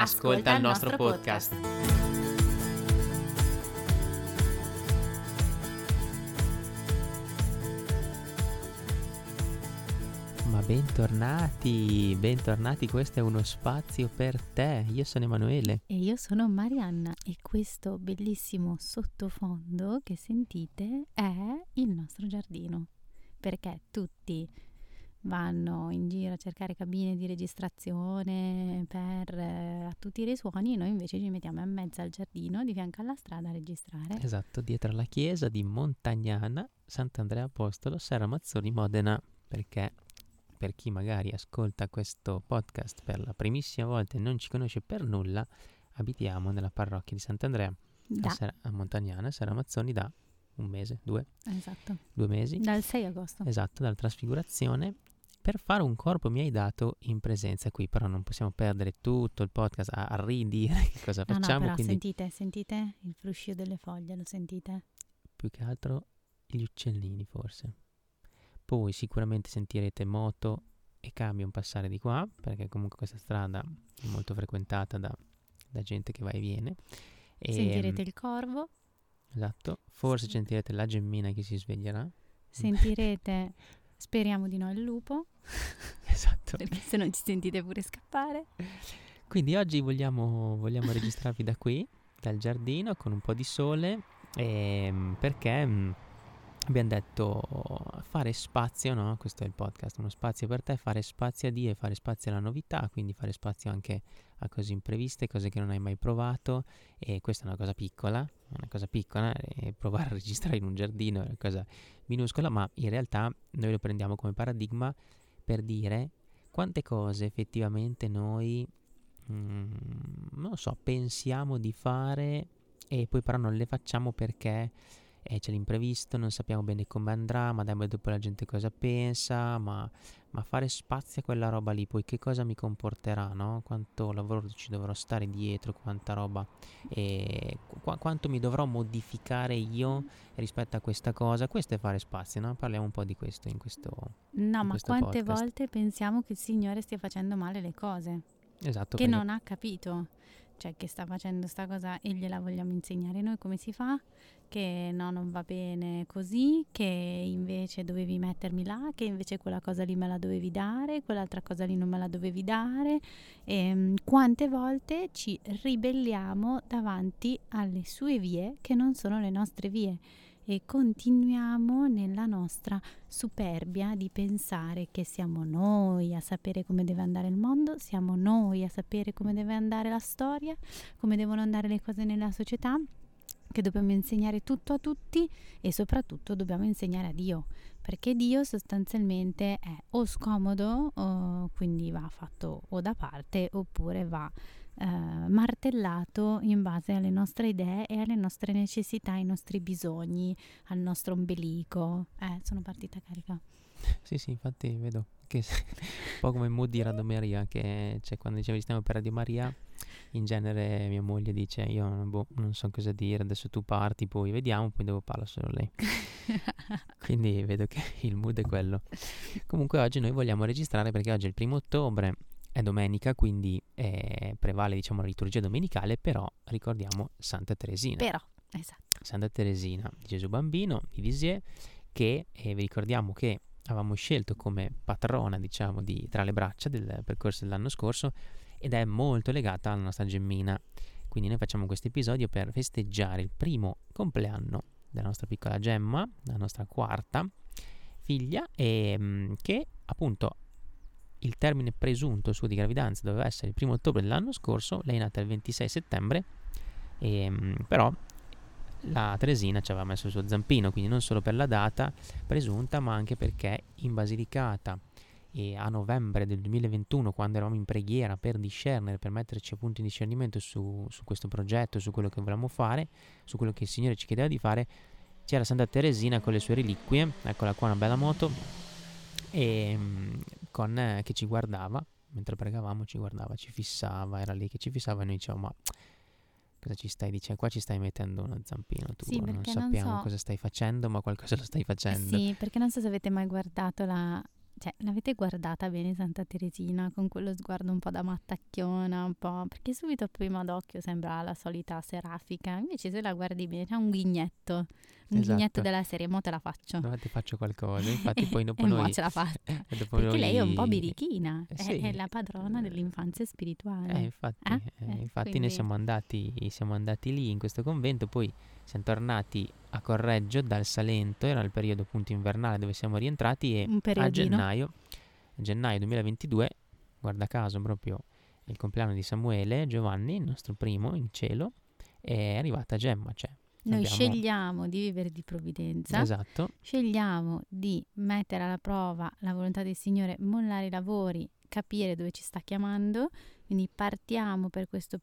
Ascolta, il nostro, podcast. Ma bentornati, bentornati, questo è uno spazio per te. Io sono Emanuele. E io sono Marianna e questo bellissimo sottofondo che sentite è il nostro giardino. Perché tutti vanno in giro a cercare cabine di registrazione per eh, attutire i suoni e noi invece ci mettiamo in mezzo al giardino di fianco alla strada a registrare. Esatto, dietro alla chiesa di Montagnana, Sant'Andrea Apostolo, Serra Mazzoni, Modena, perché per chi magari ascolta questo podcast per la primissima volta e non ci conosce per nulla, abitiamo nella parrocchia di Sant'Andrea Da. a, Serra- a Montagnana, Serra Mazzoni, da un mese, due, Esatto. due mesi. Dal 6 agosto. Esatto, dalla trasfigurazione. Per fare un corpo mi hai dato in presenza qui, però non possiamo perdere tutto il podcast a, a ridire che cosa No, no, facciamo, però quindi sentite, sentite il fruscio delle foglie, lo sentite? più che altro gli uccellini forse. Poi sicuramente sentirete moto e camion passare di qua, perché comunque questa strada è molto frequentata da, da gente che va e viene. E, Sentirete il corvo, Esatto, forse Sì. sentirete la gemmina che si sveglierà. sentirete, speriamo di no, il lupo, Esatto. perché se non ci sentite pure scappare. Quindi oggi vogliamo, vogliamo registrarvi da qui, dal giardino, con un po' di sole, ehm, perché abbiamo detto fare spazio, no? Questo è il podcast, uno spazio per te, fare spazio a Dio e fare spazio alla novità, quindi fare spazio anche a cose impreviste, cose che non hai mai provato e questa è una cosa piccola, una cosa piccola, e provare a registrare in un giardino è una cosa minuscola, ma in realtà noi lo prendiamo come paradigma per dire quante cose effettivamente noi mm, non so, pensiamo di fare e poi però non le facciamo perché eh, c'è l'imprevisto, non sappiamo bene come andrà, ma dai, ma dopo la gente cosa pensa, ma, ma fare spazio a quella roba lì, poi che cosa mi comporterà, no? Quanto lavoro ci dovrò stare dietro, quanta roba, e qu- quanto mi dovrò modificare io rispetto a questa cosa, questo è fare spazio, no? Parliamo un po' di questo in questo... No, ma questo quante podcast. volte pensiamo che il Signore stia facendo male le cose, Esatto, che non ha capito, cioè che sta facendo sta cosa e gliela vogliamo insegnare noi come si fa, che no, non va bene così, che invece dovevi mettermi là, che invece quella cosa lì me la dovevi dare, quell'altra cosa lì non me la dovevi dare. E, quante volte ci ribelliamo davanti alle sue vie che non sono le nostre vie e continuiamo nella nostra superbia di pensare che siamo noi a sapere come deve andare il mondo, siamo noi a sapere come deve andare la storia, come devono andare le cose nella società, che dobbiamo insegnare tutto a tutti e soprattutto dobbiamo insegnare a Dio, perché Dio sostanzialmente è o scomodo, o quindi va fatto o da parte, oppure va eh, martellato in base alle nostre idee e alle nostre necessità, ai nostri bisogni, al nostro ombelico. Eh, sono partita carica. Sì, sì, infatti vedo che un po' come mood di Radio Maria, che cioè, quando dicevi stiamo per Radio Maria, in genere mia moglie dice io boh, non so cosa dire, adesso tu parti, poi vediamo, poi dopo parla solo lei. Quindi vedo che il mood è quello. Comunque oggi noi vogliamo registrare perché oggi è il primo ottobre, è domenica, quindi eh, prevale diciamo la liturgia domenicale, però ricordiamo Santa Teresina. Però, esatto. Santa Teresina di Gesù Bambino di Lisieux che eh, vi ricordiamo che avevamo scelto come patrona diciamo di tra le braccia del percorso dell'anno scorso ed è molto legata alla nostra gemmina. Quindi noi facciamo questo episodio per festeggiare il primo compleanno della nostra piccola gemma la nostra quarta figlia e mm, che appunto il termine presunto suo di gravidanza doveva essere il primo ottobre dell'anno scorso lei è nata il 26 settembre e, mm, però la Teresina ci aveva messo il suo zampino, quindi non solo per la data presunta, ma anche perché in Basilicata e a novembre del 2021, quando eravamo in preghiera per discernere, per metterci appunto in discernimento su, su questo progetto, su quello che volevamo fare, su quello che il Signore ci chiedeva di fare, c'era Santa Teresina con le sue reliquie, eccola qua una bella moto, e, mm, con, eh, che ci guardava, mentre pregavamo ci guardava, ci fissava, era lì che ci fissava e noi dicevamo ma cosa ci stai dicendo? Qua ci stai mettendo uno zampino tu, Sì, non perché non sappiamo so- cosa stai facendo, ma qualcosa lo stai facendo. Sì, perché non so se avete mai guardato la... Cioè, l'avete guardata bene Santa Teresina con quello sguardo un po' da mattacchiona, un po'... Perché subito a prima d'occhio sembra la solita serafica, invece se la guardi bene c'è un ghignetto, un Esatto. ghignetto della serie, mo te la faccio. Allora ti faccio qualcosa, infatti poi dopo e mo noi... ce la faccio. Perché lei è un po' noi- birichina, Eh, è- sì. è, la padrona dell'infanzia spirituale. Eh, infatti, Eh? eh, Eh, infatti quindi- noi siamo andati, siamo andati lì in questo convento, poi siamo tornati a Correggio dal Salento, era il periodo appunto invernale dove siamo rientrati e Un a gennaio, gennaio 2022, guarda caso proprio il compleanno di Samuele, Giovanni, il nostro primo in cielo, è arrivata Gemma, cioè. Noi abbiamo- scegliamo di vivere di provvidenza, Esatto, scegliamo di mettere alla prova la volontà del Signore, mollare i lavori, capire dove ci sta chiamando, quindi partiamo per questo-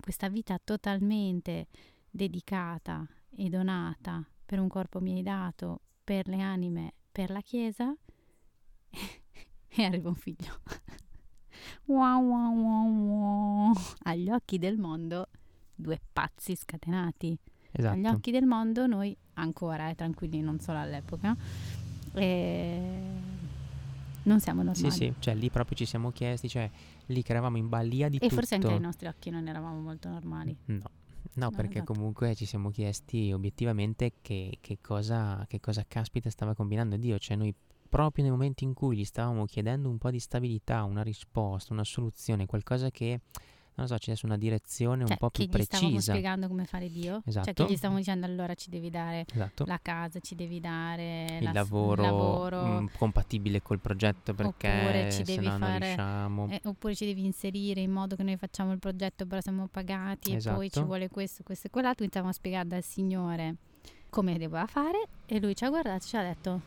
questa vita totalmente dedicata e donata per un corpo mi hai dato, per le anime, per la Chiesa e arriva un figlio. Wow, wow, wow, wow. Agli occhi del mondo, due pazzi scatenati agli esatto. occhi del mondo noi ancora, eh, tranquilli, non solo all'epoca, eh, non siamo normali. Sì, sì, cioè lì proprio ci siamo chiesti, cioè lì che eravamo in balia di E tutto. forse anche ai nostri occhi non eravamo molto normali. No, no, No, perché esatto. comunque ci siamo chiesti obiettivamente che, che cosa, che cosa caspita stava combinando Dio, cioè noi proprio nel momento in cui gli stavamo chiedendo un po' di stabilità, una risposta, una soluzione, qualcosa che, non so, ci desse una direzione Cioè, un po' che più gli stavamo precisa. spiegando come fare Dio. Cioè, Esatto. che gli stavamo dicendo allora ci devi dare Esatto. la casa, ci devi dare il la- lavoro, lavoro, mm, compatibile col progetto perché Oppure ci se devi no non fare- riusciamo. eh, oppure ci devi inserire in modo che noi facciamo il progetto però siamo pagati e poi ci Esatto. vuole questo, questo e quell'altro. Iniziamo a spiegare al Signore come doveva fare e lui ci ha guardato e ci ha detto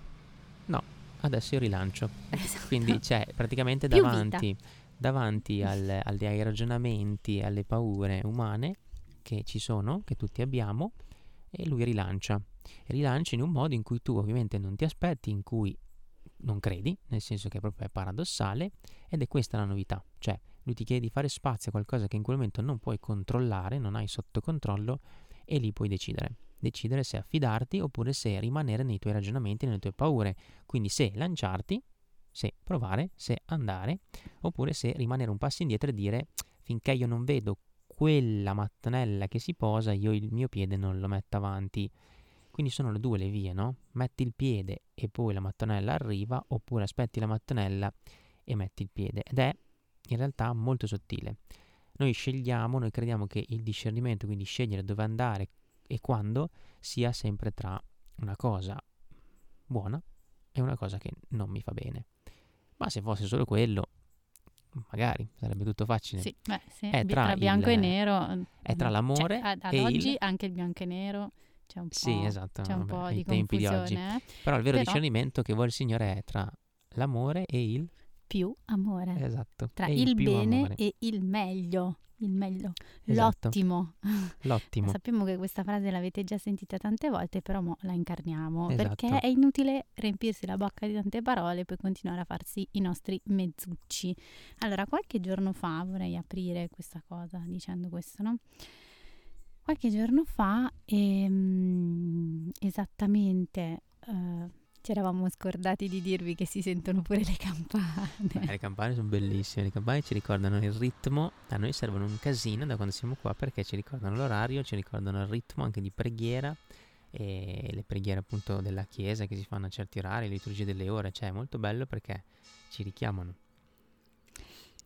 Adesso io rilancio. Esatto. Quindi c'è praticamente Più davanti, davanti al- agli, ai ragionamenti, alle paure umane che ci sono, che tutti abbiamo, e lui rilancia. Rilancia in un modo in cui tu ovviamente non ti aspetti, in cui non credi, nel senso che proprio è paradossale, ed è questa la novità. Cioè, lui ti chiede di fare spazio a qualcosa che in quel momento non puoi controllare, non hai sotto controllo, e lì puoi decidere. Decidere se affidarti oppure se rimanere nei tuoi ragionamenti, nelle tue paure. Quindi se lanciarti, se provare, se andare, oppure se rimanere un passo indietro e dire finché io non vedo quella mattonella che si posa, io il mio piede non lo metto avanti. Quindi sono le due le vie, no? Metti il piede e poi la mattonella arriva, oppure aspetti la mattonella e metti il piede. Ed è in realtà molto sottile. Noi scegliamo, noi crediamo che il discernimento, quindi scegliere dove andare e quando, sia sempre tra una cosa buona e una cosa che non mi fa bene. Ma se fosse solo quello, magari sarebbe tutto facile. Sì, beh, sì, È tra tra, bianco il- e nero. è tra mm, l'amore cioè, ad, ad e il- oggi anche il bianco e nero c'è un po', Sì, esatto, c'è un vabbè, po' di tempi di oggi. eh. Però il vero Però- discernimento che vuole il Signore è tra l'amore e il Più amore. esatto, tra e il, bene amore. e il meglio. Il meglio. Esatto. L'ottimo. l'ottimo. Sappiamo che questa frase l'avete già sentita tante volte, però la incarniamo. Esatto. Perché è inutile riempirsi la bocca di tante parole e poi continuare a farsi i nostri mezzucci. Allora, qualche giorno fa vorrei aprire questa cosa dicendo questo, no? Qualche giorno fa, ehm, esattamente, eh, ci eravamo scordati di dirvi che si sentono pure le campane. Eh, le campane sono bellissime, le campane ci ricordano il ritmo, a noi servono un casino da quando siamo qua perché ci ricordano l'orario, ci ricordano il ritmo anche di preghiera e le preghiere appunto della chiesa che si fanno a certi orari, le liturgie delle ore, cioè è molto bello perché ci richiamano.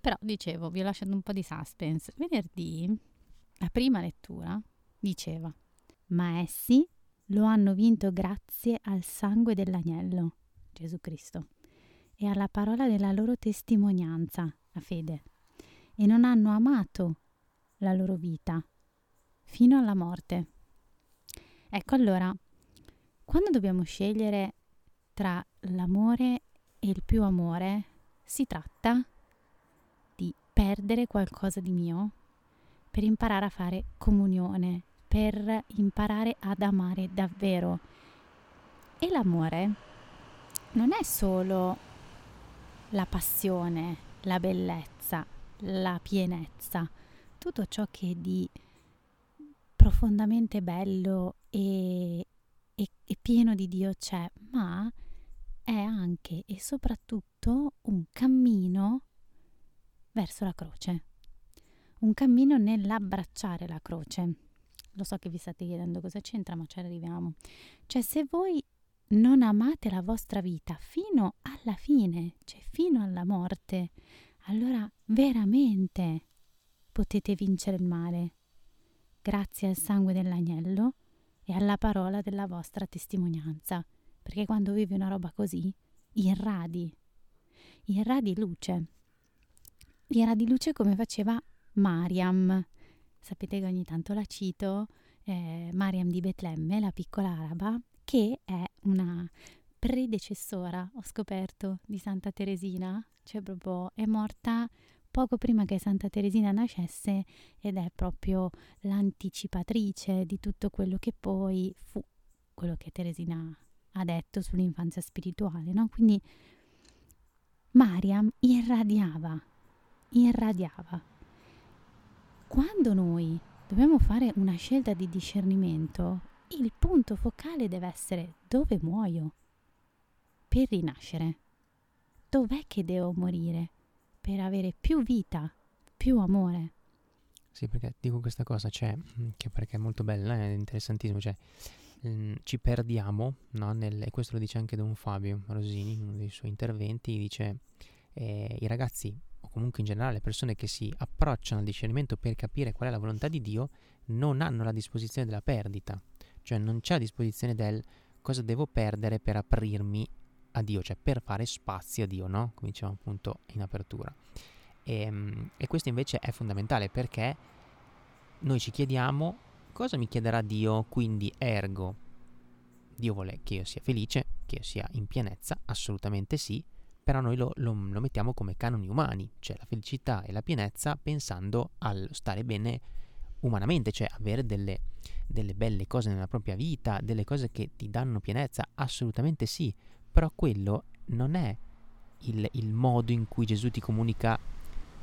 Però dicevo, vi ho lasciato un po' di suspense. Venerdì, la prima lettura diceva: Ma essi lo hanno vinto grazie al sangue dell'agnello, Gesù Cristo, e alla parola della loro testimonianza, la fede, e non hanno amato la loro vita fino alla morte. Ecco allora, quando dobbiamo scegliere tra l'amore e il più amore, Si tratta di perdere qualcosa di mio per imparare a fare comunione, per imparare ad amare davvero. E l'amore non è solo la passione, la bellezza, la pienezza, tutto ciò che di profondamente bello e, e, e pieno di Dio c'è, ma è anche e soprattutto un cammino verso la croce, un cammino nell'abbracciare la croce. Lo so che vi state chiedendo cosa c'entra, ma ci arriviamo. Cioè, se voi non amate la vostra vita fino alla fine, cioè fino alla morte, allora veramente potete vincere il male, grazie al sangue dell'agnello e alla parola della vostra testimonianza, perché quando vivi una roba così, irradi, irradi luce, irradi luce come faceva Mariam. Sapete che ogni tanto la cito, eh, Mariam di Betlemme, la piccola araba, che è una predecessora, ho scoperto, di Santa Teresina, cioè proprio è morta poco prima che Santa Teresina nascesse ed è proprio l'anticipatrice di tutto quello che poi fu quello che Teresina ha detto sull'infanzia spirituale, no? Quindi Mariam irradiava, irradiava. Quando noi dobbiamo fare una scelta di discernimento, il punto focale deve essere dove muoio per rinascere. Dov'è che devo morire? per avere più vita, più amore. Sì, perché dico questa cosa, cioè, mm, che perché è molto bella, è interessantissimo, cioè, mh, ci perdiamo, no? Nel, e questo lo dice anche Don Fabio Rosini in uno dei suoi interventi, dice, eh, i ragazzi, o comunque in generale le persone che si approcciano al discernimento per capire qual è la volontà di Dio, non hanno la disposizione della perdita, cioè non c'è a disposizione del cosa devo perdere per aprirmi a Dio, cioè per fare spazio a Dio, no? Come dicevamo appunto in apertura. E, ehm, e questo invece è fondamentale perché noi ci chiediamo cosa mi chiederà Dio, quindi ergo. Dio vuole che io sia felice, che io sia in pienezza, assolutamente sì, però noi lo, lo, lo mettiamo come canoni umani, cioè la felicità e la pienezza pensando al stare bene umanamente, cioè avere delle, delle belle cose nella propria vita, delle cose che ti danno pienezza, assolutamente sì, però quello non è il, il modo in cui Gesù ti comunica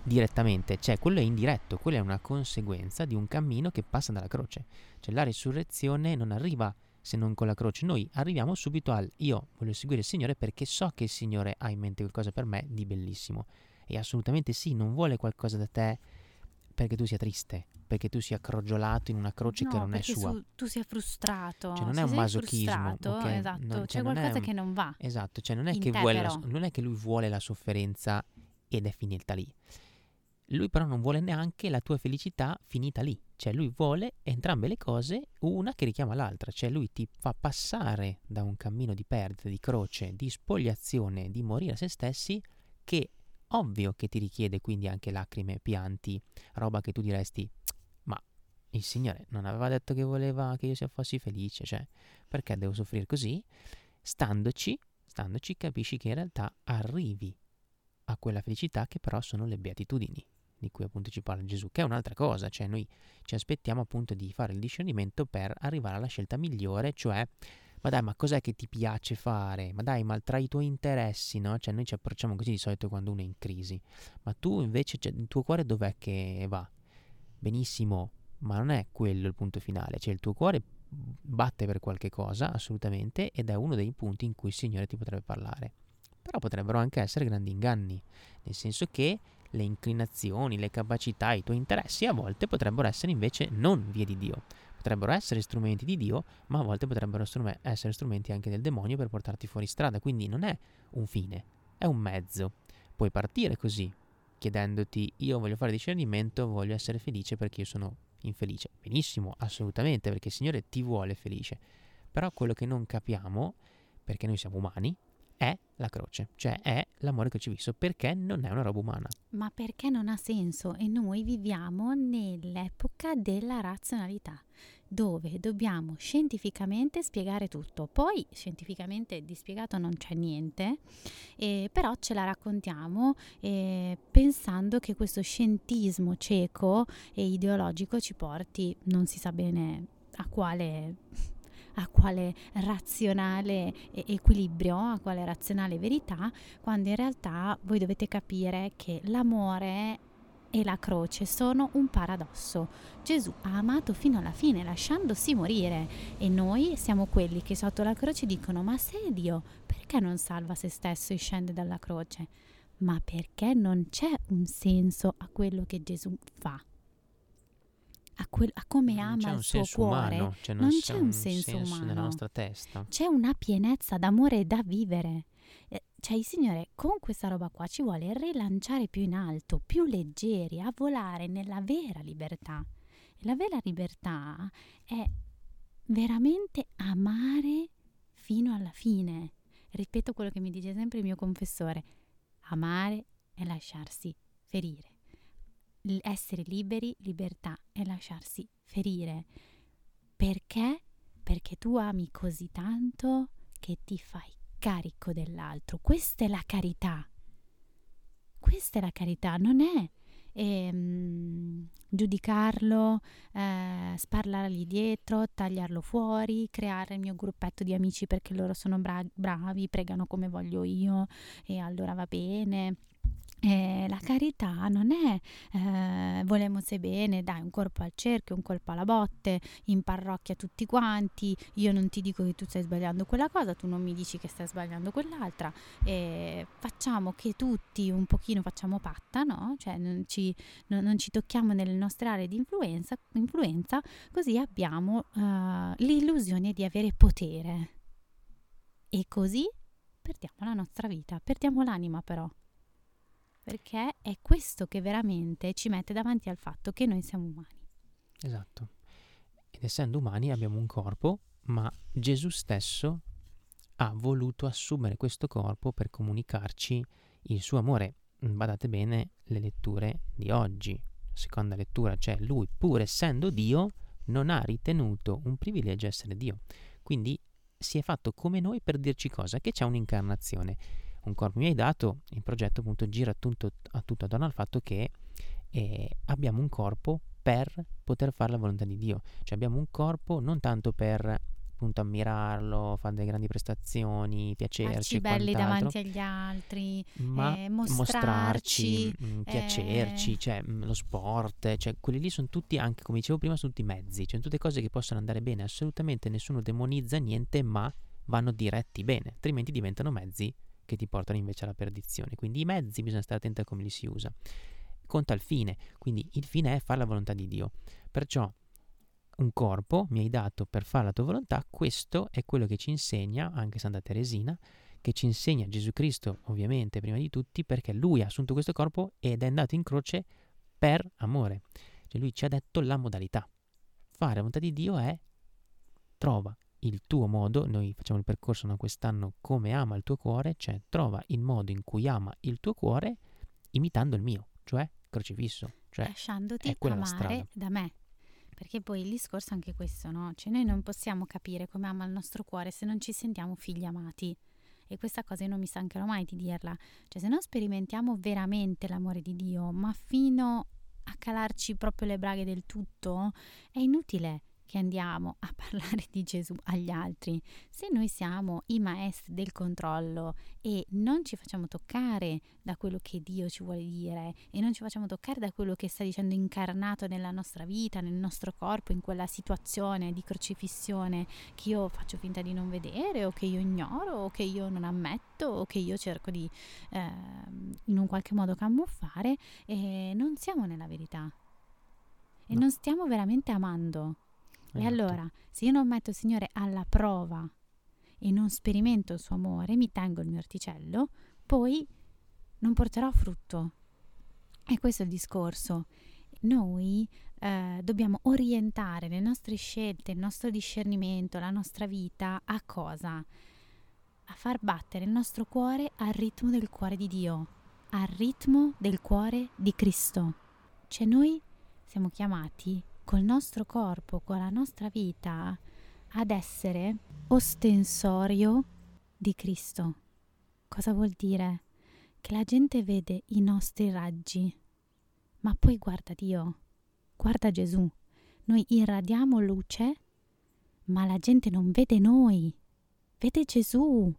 direttamente, cioè quello è indiretto, quello è una conseguenza di un cammino che passa dalla croce. Cioè la risurrezione non arriva se non con la croce, noi arriviamo subito al io voglio seguire il Signore perché so che il Signore ha in mente qualcosa per me di bellissimo. E assolutamente sì, non vuole qualcosa da te perché tu sia triste, perché tu sia crogiolato in una croce no, che non è sua. Su, tu sia frustrato. Cioè non Se è un masochismo. Okay? Esatto, non, c'è cioè qualcosa un, che non va. Esatto, cioè non è, che la, non è che lui vuole la sofferenza ed è finita lì. Lui però non vuole neanche la tua felicità finita lì. Cioè lui vuole entrambe le cose, una che richiama l'altra. Cioè lui ti fa passare da un cammino di perdita, di croce, di spogliazione, di morire a se stessi, che Ovvio che ti richiede quindi anche lacrime, pianti, roba che tu diresti, ma il Signore non aveva detto che voleva che io fossi felice, cioè perché devo soffrire così? Standoci, standoci capisci che in realtà arrivi a quella felicità che però sono le beatitudini di cui appunto ci parla Gesù, che è un'altra cosa, cioè noi ci aspettiamo appunto di fare il discernimento per arrivare alla scelta migliore, cioè ma dai, ma cos'è che ti piace fare? Ma dai, ma tra i tuoi interessi, no? Cioè noi ci approcciamo così di solito quando uno è in crisi, ma tu invece, cioè, il tuo cuore dov'è che va? Benissimo, ma non è quello il punto finale, cioè il tuo cuore batte per qualche cosa, assolutamente, ed è uno dei punti in cui il Signore ti potrebbe parlare. Però potrebbero anche essere grandi inganni, nel senso che le inclinazioni, le capacità, i tuoi interessi a volte potrebbero essere invece non vie di Dio potrebbero essere strumenti di Dio, ma a volte potrebbero essere strumenti anche del demonio per portarti fuori strada. Quindi non è un fine, è un mezzo. Puoi partire così, chiedendoti io voglio fare discernimento, voglio essere felice perché io sono infelice. Benissimo, assolutamente, perché il Signore ti vuole felice. Però quello che non capiamo, perché noi siamo umani, è la croce, cioè è l'amore crocifisso, perché non è una roba umana. Ma perché non ha senso e noi viviamo nell'epoca della razionalità. dove dobbiamo scientificamente spiegare tutto. Poi scientificamente di spiegato non c'è niente, eh, però ce la raccontiamo eh, pensando che questo scientismo cieco e ideologico ci porti non si sa bene a quale a quale razionale equilibrio, a quale razionale verità, quando in realtà voi dovete capire che l'amore e la croce sono un paradosso. Gesù ha amato fino alla fine, lasciandosi morire, e noi siamo quelli che sotto la croce dicono: Ma se è Dio, perché non salva se stesso e scende dalla croce? Ma perché non c'è un senso a quello che Gesù fa. A, quel, a come ama il suo cuore, umano, cioè non, non c'è un senso, senso umano nella nostra testa. c'è una pienezza d'amore da vivere. Eh, cioè il Signore con questa roba qua ci vuole rilanciare più in alto, più leggeri, a volare nella vera libertà. E la vera libertà è veramente amare fino alla fine. Ripeto quello che mi dice sempre il mio confessore, amare è lasciarsi ferire. Essere liberi, libertà è lasciarsi ferire. Perché? Perché tu ami così tanto che ti fai carico dell'altro. Questa è la carità. Questa è la carità, non è ehm, giudicarlo, eh, sparlargli dietro, tagliarlo fuori, creare il mio gruppetto di amici perché loro sono bra- bravi, pregano come voglio io e allora va bene. Eh, la carità non è eh, volemo se bene, dai un corpo al cerchio, un colpo alla botte, in parrocchia tutti quanti, io non ti dico che tu stai sbagliando quella cosa, tu non mi dici che stai sbagliando quell'altra, eh, facciamo che tutti un pochino facciamo patta, no? Cioè non ci, non, non ci tocchiamo nelle nostre aree di influenza, influenza così abbiamo uh, l'illusione di avere potere. E così perdiamo la nostra vita, perdiamo l'anima però perché è questo che veramente ci mette davanti al fatto che noi siamo umani. Esatto. Ed essendo umani abbiamo un corpo, ma Gesù stesso ha voluto assumere questo corpo per comunicarci il suo amore. Badate bene le letture di oggi. Seconda lettura, cioè lui, pur essendo Dio, non ha ritenuto un privilegio essere Dio. Quindi si è fatto come noi per dirci cosa? Che c'è un'incarnazione un corpo mi hai dato, il progetto appunto gira tutto, a tutto attorno al fatto che eh, abbiamo un corpo per poter fare la volontà di Dio, cioè abbiamo un corpo non tanto per appunto ammirarlo, fare delle grandi prestazioni, piacerci, Farci belli davanti agli altri, ma eh, mostrarci, mostrarci mh, piacerci, eh... cioè mh, lo sport, cioè quelli lì sono tutti anche come dicevo prima sono tutti mezzi, cioè tutte cose che possono andare bene, assolutamente nessuno demonizza niente, ma vanno diretti bene, altrimenti diventano mezzi che ti portano invece alla perdizione. Quindi i mezzi bisogna stare attenti a come li si usa. Conta il fine, quindi il fine è fare la volontà di Dio. Perciò un corpo mi hai dato per fare la tua volontà, questo è quello che ci insegna anche Santa Teresina, che ci insegna Gesù Cristo ovviamente prima di tutti perché lui ha assunto questo corpo ed è andato in croce per amore. Cioè lui ci ha detto la modalità. Fare la volontà di Dio è trova il tuo modo, noi facciamo il percorso no, quest'anno come ama il tuo cuore, cioè trova il modo in cui ama il tuo cuore imitando il mio, cioè crocifisso, cioè lasciandoti amare da me. Perché poi il discorso è anche questo, no? Cioè noi non possiamo capire come ama il nostro cuore se non ci sentiamo figli amati. E questa cosa io non mi stancherò mai di dirla. Cioè se non sperimentiamo veramente l'amore di Dio, ma fino a calarci proprio le braghe del tutto, è inutile che andiamo a parlare di Gesù agli altri, se noi siamo i maestri del controllo e non ci facciamo toccare da quello che Dio ci vuole dire e non ci facciamo toccare da quello che sta dicendo incarnato nella nostra vita, nel nostro corpo, in quella situazione di crocifissione che io faccio finta di non vedere o che io ignoro o che io non ammetto o che io cerco di eh, in un qualche modo camuffare, eh, non siamo nella verità. E no. non stiamo veramente amando. E Esatto. allora, se io non metto il Signore alla prova e non sperimento il suo amore, mi tengo il mio orticello, poi non porterò frutto. E questo è il discorso. Noi eh, dobbiamo orientare le nostre scelte, il nostro discernimento, la nostra vita a cosa? A far battere il nostro cuore al ritmo del cuore di Dio, al ritmo del cuore di Cristo. Cioè noi siamo chiamati col nostro corpo, con la nostra vita, ad essere ostensorio di Cristo. Cosa vuol dire? Che la gente vede i nostri raggi, ma poi guarda Dio, guarda Gesù. Noi irradiamo luce, ma la gente non vede noi, vede Gesù.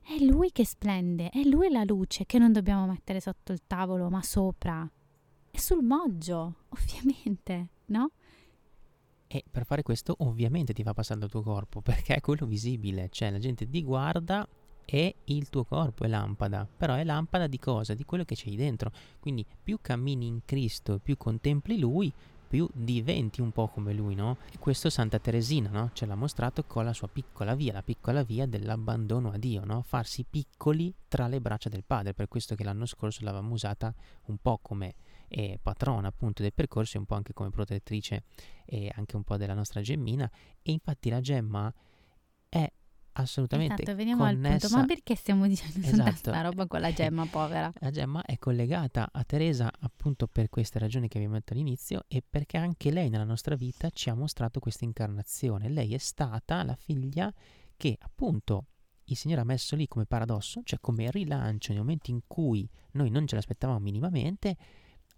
È Lui che splende, è Lui la luce che non dobbiamo mettere sotto il tavolo, ma sopra. È sul moggio, ovviamente, no? E per fare questo ovviamente ti fa passare dal tuo corpo, perché è quello visibile, cioè la gente ti guarda e il tuo corpo è lampada, però è lampada di cosa? Di quello che c'hai dentro. Quindi più cammini in Cristo, più contempli Lui, più diventi un po' come lui, no? E questo Santa Teresina, no? Ce l'ha mostrato con la sua piccola via, la piccola via dell'abbandono a Dio, no? Farsi piccoli tra le braccia del Padre, per questo che l'anno scorso l'avevamo usata un po' come eh, patrona appunto del percorso e un po' anche come protettrice e anche un po' della nostra gemmina e infatti la gemma è assolutamente esatto, veniamo connessa... al punto. Ma perché stiamo dicendo Esatto. tutta sta roba con la gemma povera? La gemma è collegata a Teresa appunto per queste ragioni che abbiamo detto all'inizio e perché anche lei nella nostra vita ci ha mostrato questa incarnazione. Lei è stata la figlia che appunto il Signore ha messo lì come paradosso, cioè come rilancio nei momenti in cui noi non ce l'aspettavamo minimamente,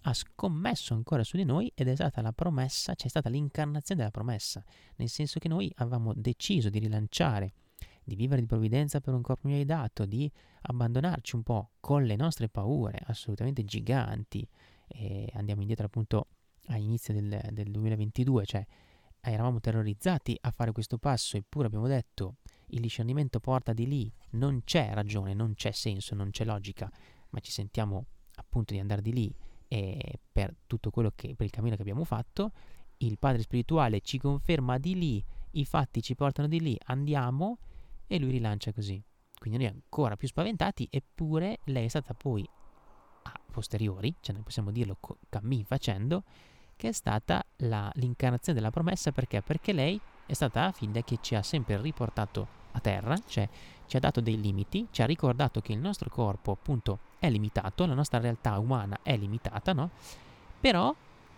ha scommesso ancora su di noi ed è stata la promessa, c'è stata l'incarnazione della promessa, nel senso che noi avevamo deciso di rilanciare di vivere di provvidenza per un corpo mi hai dato, di abbandonarci un po' con le nostre paure assolutamente giganti. E andiamo indietro appunto all'inizio del, del 2022, cioè eravamo terrorizzati a fare questo passo, eppure abbiamo detto il discernimento porta di lì, non c'è ragione, non c'è senso, non c'è logica, ma ci sentiamo appunto di andare di lì e per tutto quello che, per il cammino che abbiamo fatto, il Padre Spirituale ci conferma di lì, i fatti ci portano di lì, andiamo e lui rilancia così. Quindi noi ancora più spaventati, eppure lei è stata poi a posteriori, cioè noi possiamo dirlo co- cammin facendo, che è stata la, l'incarnazione della promessa perché? Perché lei è stata la figlia che ci ha sempre riportato a terra, cioè ci ha dato dei limiti, ci ha ricordato che il nostro corpo appunto è limitato, la nostra realtà umana è limitata, no? Però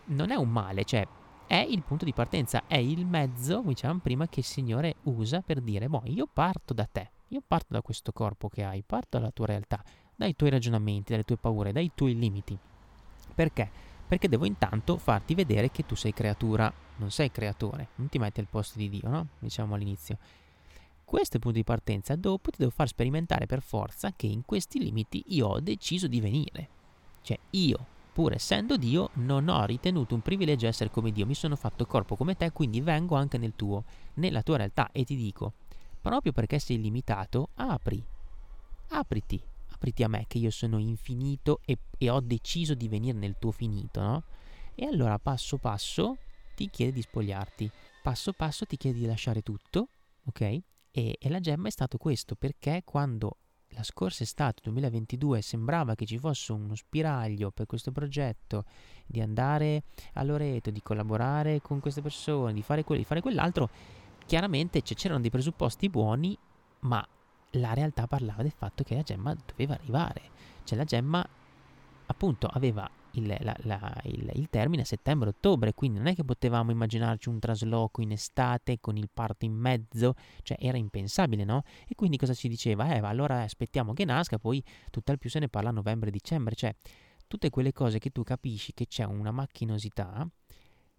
non è un male, cioè è il punto di partenza, è il mezzo, come dicevamo prima, che il Signore usa per dire, boh, io parto da te, io parto da questo corpo che hai, parto dalla tua realtà, dai tuoi ragionamenti, dalle tue paure, dai tuoi limiti. Perché? Perché devo intanto farti vedere che tu sei creatura, non sei creatore, non ti metti al posto di Dio, no? Diciamo all'inizio. Questo è il punto di partenza, dopo ti devo far sperimentare per forza che in questi limiti io ho deciso di venire. Cioè io pur essendo Dio, non ho ritenuto un privilegio essere come Dio, mi sono fatto corpo come te, quindi vengo anche nel tuo, nella tua realtà e ti dico, proprio perché sei limitato, apri, apriti, apriti a me che io sono infinito e, e ho deciso di venire nel tuo finito, no? E allora passo passo ti chiede di spogliarti, passo passo ti chiede di lasciare tutto, ok? E, e la gemma è stato questo, perché quando la scorsa estate 2022 sembrava che ci fosse uno spiraglio per questo progetto di andare a Loreto, di collaborare con queste persone, di fare quello, di fare quell'altro, chiaramente cioè, c'erano dei presupposti buoni, ma la realtà parlava del fatto che la gemma doveva arrivare. Cioè la gemma appunto aveva il, la, la, il, il termine a settembre-ottobre, quindi non è che potevamo immaginarci un trasloco in estate con il parto in mezzo, cioè era impensabile, no? E quindi cosa ci diceva? Eh, allora aspettiamo che nasca, poi tutt'al più se ne parla a novembre-dicembre, cioè tutte quelle cose che tu capisci che c'è una macchinosità,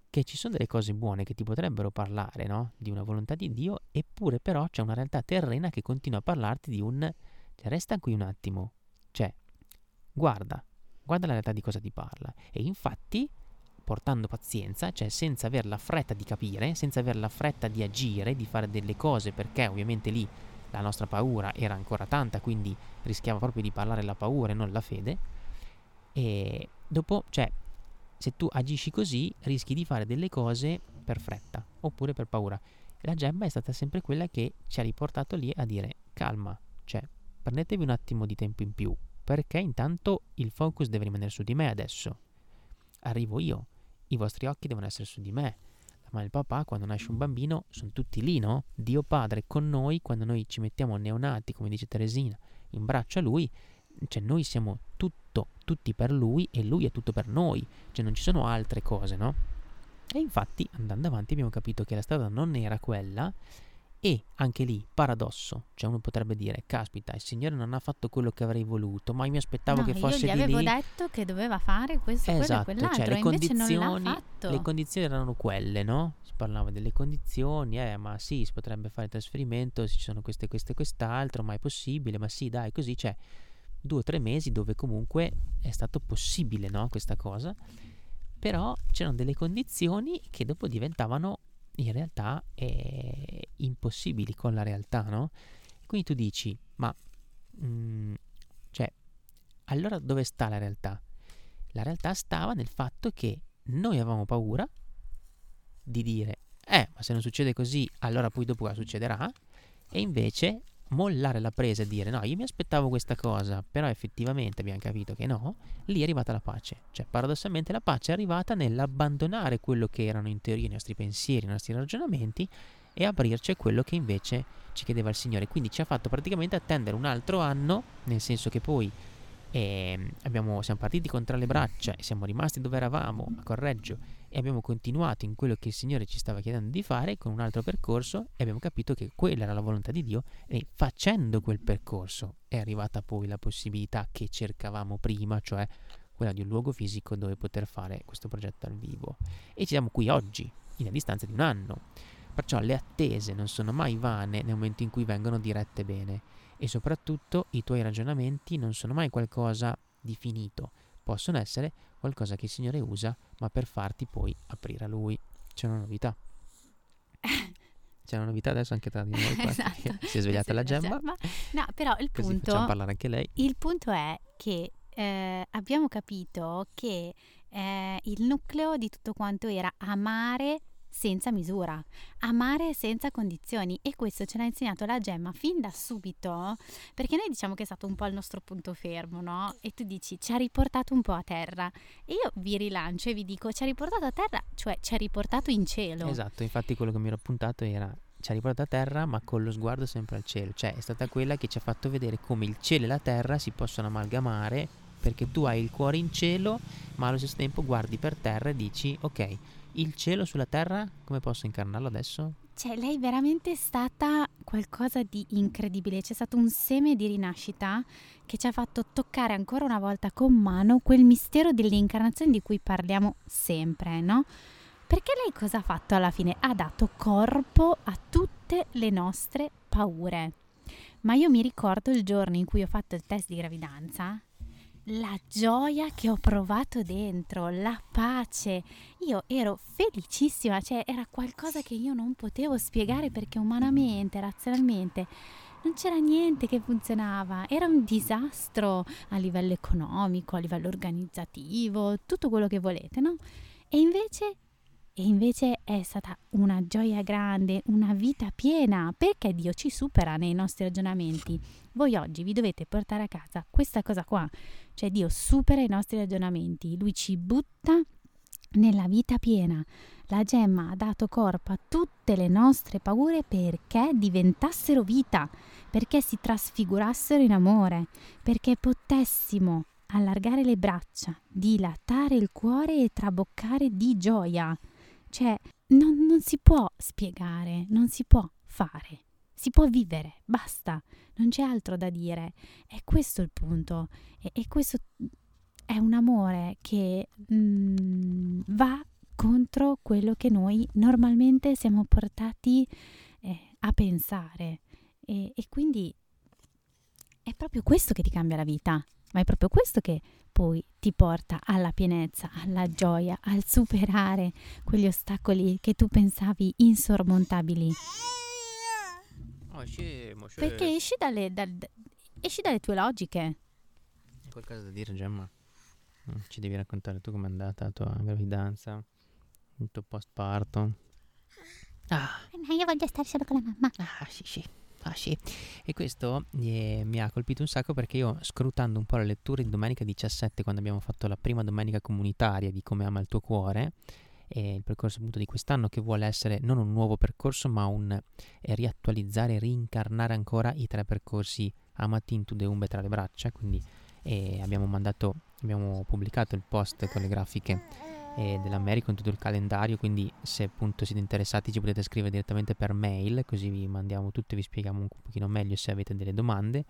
che ci sono delle cose buone che ti potrebbero parlare, no? Di una volontà di Dio, eppure però c'è una realtà terrena che continua a parlarti di un... Cioè, resta qui un attimo, cioè, guarda, guarda la realtà di cosa ti parla. E infatti, portando pazienza, cioè senza aver la fretta di capire, senza aver la fretta di agire, di fare delle cose, perché ovviamente lì la nostra paura era ancora tanta, quindi rischiava proprio di parlare la paura e non la fede. E dopo, cioè, se tu agisci così, rischi di fare delle cose per fretta oppure per paura. La gemma è stata sempre quella che ci ha riportato lì a dire calma, cioè prendetevi un attimo di tempo in più, perché intanto il focus deve rimanere su di me adesso. Arrivo io, i vostri occhi devono essere su di me. E il papà, quando nasce un bambino, sono tutti lì, no? Dio Padre con noi, quando noi ci mettiamo neonati, come dice Teresina, in braccio a Lui, cioè noi siamo tutto, tutti per Lui e Lui è tutto per noi, cioè non ci sono altre cose, no? E infatti, andando avanti, abbiamo capito che la strada non era quella e anche lì, paradosso, cioè uno potrebbe dire, caspita, il Signore non ha fatto quello che avrei voluto, ma io mi aspettavo No, che fosse io gli di avevo lì. detto che doveva fare questo, quello e Esatto, quell'altro, cioè le invece non l'ha condizioni, fatto. le condizioni erano quelle, no? Si parlava delle condizioni, eh, ma sì, si potrebbe fare il trasferimento, ci sono queste, queste, quest'altro, ma è possibile, ma sì, dai, così, cioè due o tre mesi dove comunque è stato possibile, no? Questa cosa, però c'erano delle condizioni che dopo diventavano in realtà eh, impossibili con la realtà, no? Quindi tu dici, ma mm, cioè, allora dove sta la realtà? La realtà stava nel fatto che noi avevamo paura di dire, eh, ma se non succede così, allora poi dopo succederà? E invece mollare la presa e dire, no, io mi aspettavo questa cosa, però effettivamente abbiamo capito che no, lì è arrivata la pace. Cioè, paradossalmente la pace è arrivata nell'abbandonare quello che erano in teoria i nostri pensieri, i nostri ragionamenti e aprirci a quello che invece ci chiedeva il Signore. Quindi ci ha fatto praticamente attendere un altro anno, nel senso che poi e abbiamo, siamo partiti con tra le braccia e siamo rimasti dove eravamo a Correggio e abbiamo continuato in quello che il Signore ci stava chiedendo di fare con un altro percorso e abbiamo capito che quella era la volontà di Dio e facendo quel percorso è arrivata poi la possibilità che cercavamo prima, cioè quella di un luogo fisico dove poter fare questo progetto al vivo. E ci siamo qui oggi, in a distanza di un anno. Perciò le attese non sono mai vane nel momento in cui vengono dirette bene e soprattutto i tuoi ragionamenti non sono mai qualcosa di finito, possono essere qualcosa che il Signore usa, ma per farti poi aprire a Lui. C'è una novità. C'è una novità adesso anche tra di noi. qua, Esatto. Si è svegliata la gemma, No, però il così punto, facciamo parlare anche lei. il punto è che eh, abbiamo capito che eh, il nucleo di tutto quanto era amare senza misura, amare senza condizioni e questo ce l'ha insegnato la Gemma fin da subito, perché noi diciamo che è stato un po' il nostro punto fermo, no? E tu dici ci ha riportato un po' a terra e io vi rilancio e vi dico ci ha riportato a terra, cioè ci ha riportato in cielo. Esatto, infatti quello che mi ero appuntato era ci ha riportato a terra ma con lo sguardo sempre al cielo, cioè è stata quella che ci ha fatto vedere come il cielo e la terra si possono amalgamare perché tu hai il cuore in cielo ma allo stesso tempo guardi per terra e dici ok, il cielo sulla terra come posso incarnarlo adesso? Cioè, lei veramente è stata qualcosa di incredibile. C'è stato un seme di rinascita che ci ha fatto toccare ancora una volta con mano quel mistero dell'incarnazione di cui parliamo sempre, no? Perché lei cosa ha fatto alla fine? Ha dato corpo a tutte le nostre paure. Ma io mi ricordo il giorno in cui ho fatto il test di gravidanza, la gioia che ho provato dentro, la pace. Io ero felicissima, cioè era qualcosa che io non potevo spiegare perché umanamente, razionalmente, non c'era niente che funzionava. Era un disastro a livello economico, a livello organizzativo, tutto quello che volete, no? E invece e invece è stata una gioia grande, una vita piena, perché Dio ci supera nei nostri ragionamenti. Voi oggi vi dovete portare a casa questa cosa qua, cioè Dio supera i nostri ragionamenti, Lui ci butta nella vita piena. La gemma ha dato corpo a tutte le nostre paure perché diventassero vita, perché si trasfigurassero in amore, perché potessimo allargare le braccia, dilatare il cuore e traboccare di gioia. Cioè, non, non si può spiegare, non si può fare. Si può vivere, basta, non c'è altro da dire. È questo il punto. E, e questo è un amore che mm, va contro quello che noi normalmente siamo portati eh, a pensare. E, e quindi è proprio questo che ti cambia la vita, ma è proprio questo che poi ti porta alla pienezza, alla gioia, al superare quegli ostacoli che tu pensavi insormontabili. Oh, scemo, scemo. Perché esci dalle, dal- esci dalle tue logiche. Hai qualcosa da dire, Gemma? Mm, Ci devi raccontare tu com'è andata la tua gravidanza, il tuo postparto. Ah, No, io voglio stare solo con la mamma. ah, sì, sì. Ah, sì. E questo eh, mi ha colpito un sacco perché io, scrutando un po' le letture di domenica 17, quando abbiamo fatto la prima domenica comunitaria di Come ama il tuo cuore, e il percorso appunto di quest'anno che vuole essere non un nuovo percorso, ma un eh, riattualizzare, rincarnare ancora i tre percorsi Amati into the umbe tra le braccia. Quindi eh, abbiamo mandato, abbiamo pubblicato il post con le grafiche e dell'America con tutto il calendario, quindi se appunto siete interessati ci potete scrivere direttamente per mail, così vi mandiamo tutto e vi spieghiamo un pochino meglio se avete delle domande.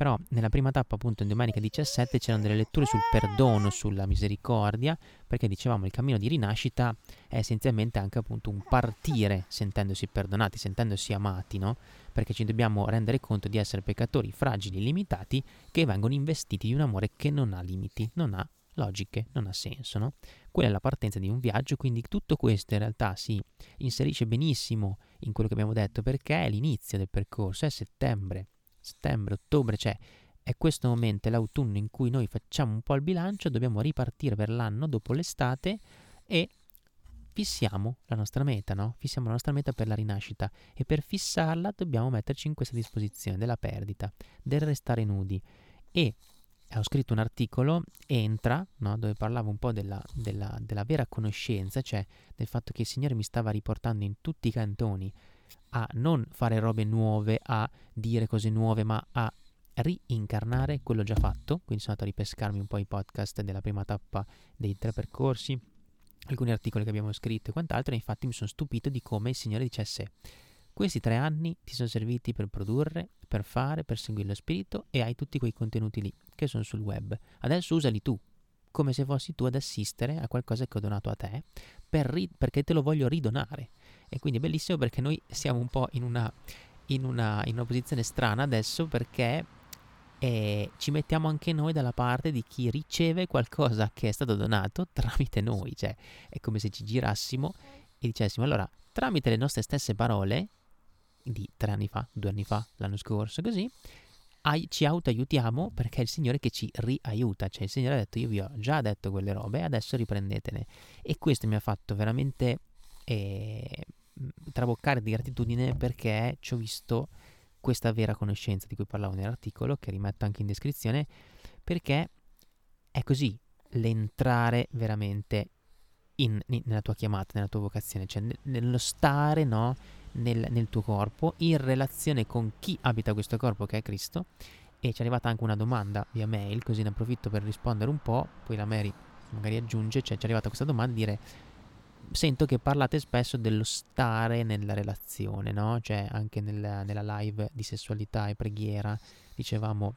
Però nella prima tappa, appunto, in domenica 17 c'erano delle letture sul perdono, sulla misericordia, perché dicevamo il cammino di rinascita è essenzialmente anche appunto un partire sentendosi perdonati, sentendosi amati, no? Perché ci dobbiamo rendere conto di essere peccatori fragili, limitati, che vengono investiti di un amore che non ha limiti, non ha logiche, non ha senso, no? Quella è la partenza di un viaggio, quindi tutto questo in realtà si inserisce benissimo in quello che abbiamo detto perché è l'inizio del percorso, è settembre settembre, ottobre, cioè è questo momento, è l'autunno in cui noi facciamo un po' il bilancio, dobbiamo ripartire per l'anno dopo l'estate e fissiamo la nostra meta, no? Fissiamo la nostra meta per la rinascita e per fissarla dobbiamo metterci in questa disposizione della perdita, del restare nudi e ho scritto un articolo, Entra, no? dove parlavo un po' della, della, della vera conoscenza, cioè del fatto che il Signore mi stava riportando in tutti i cantoni a non fare robe nuove, a dire cose nuove, ma a rincarnare quello già fatto. Quindi sono andato a ripescarmi un po' i podcast della prima tappa dei tre percorsi, alcuni articoli che abbiamo scritto e quant'altro, e infatti mi sono stupito di come il Signore dicesse questi tre anni ti sono serviti per produrre, per fare, per seguire lo spirito e hai tutti quei contenuti lì che sono sul web. Adesso usali tu, come se fossi tu ad assistere a qualcosa che ho donato a te per ri- perché te lo voglio ridonare. E quindi è bellissimo perché noi siamo un po' in una, in una, in una posizione strana adesso perché eh, ci mettiamo anche noi dalla parte di chi riceve qualcosa che è stato donato tramite noi. Cioè è come se ci girassimo e dicessimo allora tramite le nostre stesse parole di tre anni fa, due anni fa, l'anno scorso, così ai, ci autoaiutiamo perché è il Signore che ci riaiuta, cioè il Signore ha detto io vi ho già detto quelle robe, adesso riprendetene. E questo mi ha fatto veramente eh, traboccare di gratitudine perché ci ho visto questa vera conoscenza di cui parlavo nell'articolo, che rimetto anche in descrizione, perché è così l'entrare veramente in, in, nella tua chiamata, nella tua vocazione, cioè nello stare, no? nel, nel tuo corpo, in relazione con chi abita questo corpo che è Cristo. E ci è arrivata anche una domanda via mail, così ne approfitto per rispondere un po', poi la Mary magari aggiunge, cioè ci è arrivata questa domanda di dire sento che parlate spesso dello stare nella relazione, no? Cioè anche nel, nella live di sessualità e preghiera dicevamo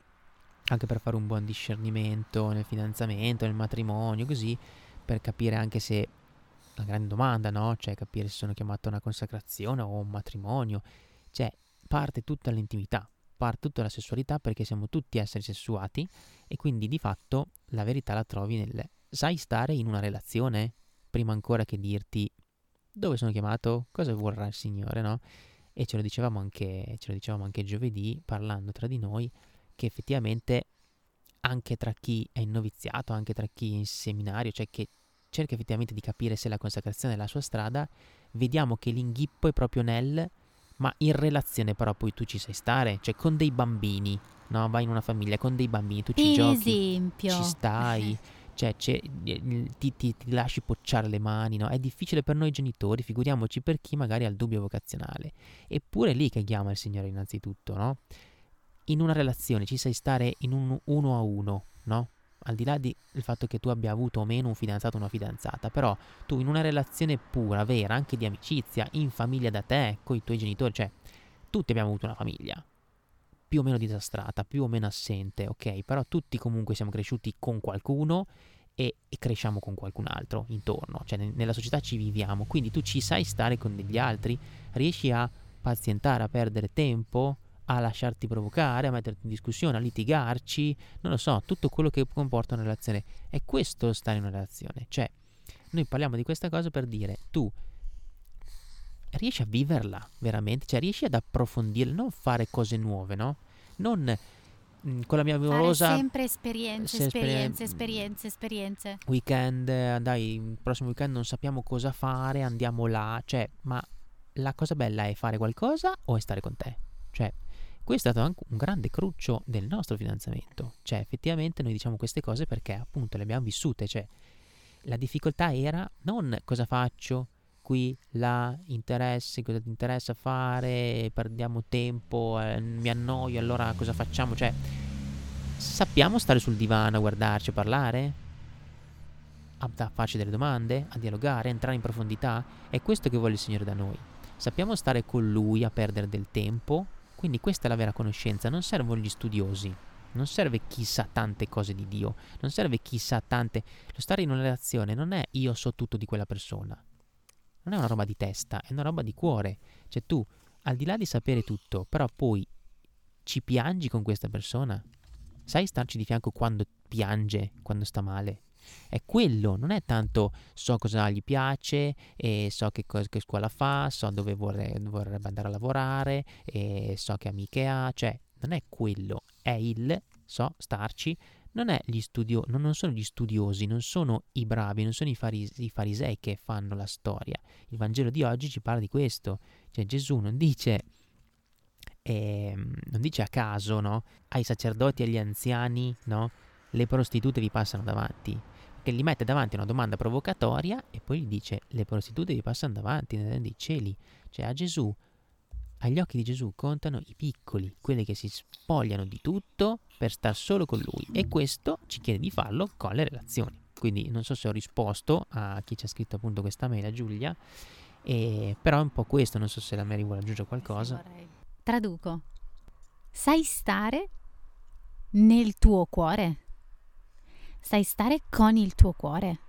anche per fare un buon discernimento nel fidanzamento, nel matrimonio, così per capire anche se una grande domanda, no? Cioè capire se sono chiamato a una consacrazione o un matrimonio. Cioè parte tutta l'intimità, parte tutta la sessualità perché siamo tutti esseri sessuati e quindi di fatto la verità la trovi nel sai stare in una relazione prima ancora che dirti dove sono chiamato, cosa vorrà il Signore, no? E ce lo dicevamo anche, ce lo dicevamo anche giovedì parlando tra di noi che effettivamente anche tra chi è in noviziato, anche tra chi è in seminario, cioè che cerca effettivamente di capire se la consacrazione è la sua strada, vediamo che l'inghippo è proprio nel ma in relazione però poi tu ci sai stare, cioè con dei bambini, no? Vai in una famiglia con dei bambini, tu ci per giochi, esempio. ci stai, cioè ti, ti, ti, lasci pocciare le mani, no? È difficile per noi genitori, figuriamoci per chi magari ha il dubbio vocazionale. Eppure lì che chiama il Signore innanzitutto, no? In una relazione ci sai stare in un uno a uno, no? al di là del fatto che tu abbia avuto o meno un fidanzato o una fidanzata, però tu in una relazione pura, vera, anche di amicizia, in famiglia da te, con i tuoi genitori, cioè tutti abbiamo avuto una famiglia più o meno disastrata, più o meno assente, ok? Però tutti comunque siamo cresciuti con qualcuno e, e cresciamo con qualcun altro intorno, cioè ne, nella società ci viviamo, quindi tu ci sai stare con degli altri, riesci a pazientare, a perdere tempo, a lasciarti provocare, a metterti in discussione, a litigarci, non lo so, tutto quello che comporta una relazione. È questo stare in una relazione. Cioè, noi parliamo di questa cosa per dire, tu riesci a viverla veramente, cioè riesci ad approfondire, non fare cose nuove, no? Non mh, con la mia amorosa Fare sempre esperienze, se- esperienze, esperienze, esperienze. weekend, eh, dai, il prossimo weekend non sappiamo cosa fare, andiamo là, cioè, ma la cosa bella è fare qualcosa o è stare con te? Cioè, questo è stato anche un grande cruccio del nostro fidanzamento. Cioè, effettivamente noi diciamo queste cose perché appunto le abbiamo vissute. Cioè, la difficoltà era non cosa faccio qui, là, interessi, cosa ti interessa fare, perdiamo tempo, eh, mi annoio, allora cosa facciamo? Cioè, sappiamo stare sul divano a guardarci, a parlare? a, farci delle domande, a dialogare, a entrare in profondità. È questo che vuole il Signore da noi. Sappiamo stare con Lui a perdere del tempo, quindi questa è la vera conoscenza, non servono gli studiosi, non serve chissà tante cose di Dio, non serve chissà tante... Lo stare in una relazione non è io so tutto di quella persona, non è una roba di testa, è una roba di cuore. Cioè tu, al di là di sapere tutto, però poi ci piangi con questa persona? Sai starci di fianco quando piange, quando sta male? È quello, non è tanto so cosa gli piace, so che, cosa, che scuola fa, so dove vorre, vorrebbe andare a lavorare, so che amiche ha, cioè non è quello, è il so starci, non, studio, non, non sono gli studiosi, non sono i bravi, non sono i, faris- i farisei che fanno la storia. Il Vangelo di oggi ci parla di questo, cioè Gesù non dice eh, non dice a caso, no? Ai sacerdoti e agli anziani, no? Le prostitute vi passano davanti. Che gli mette davanti una domanda provocatoria e poi gli dice le prostitute vi passano davanti nei cieli. Cioè a Gesù, agli occhi di Gesù contano i piccoli, quelli che si spogliano di tutto per star solo con lui. E questo ci chiede di farlo con le relazioni. Quindi non so se ho risposto a chi ci ha scritto appunto questa mail, a Giulia, e, però è un po' questo, non so se la Mary vuole aggiungere qualcosa. Traduco. Sai stare nel tuo cuore? Sai stare con il tuo cuore?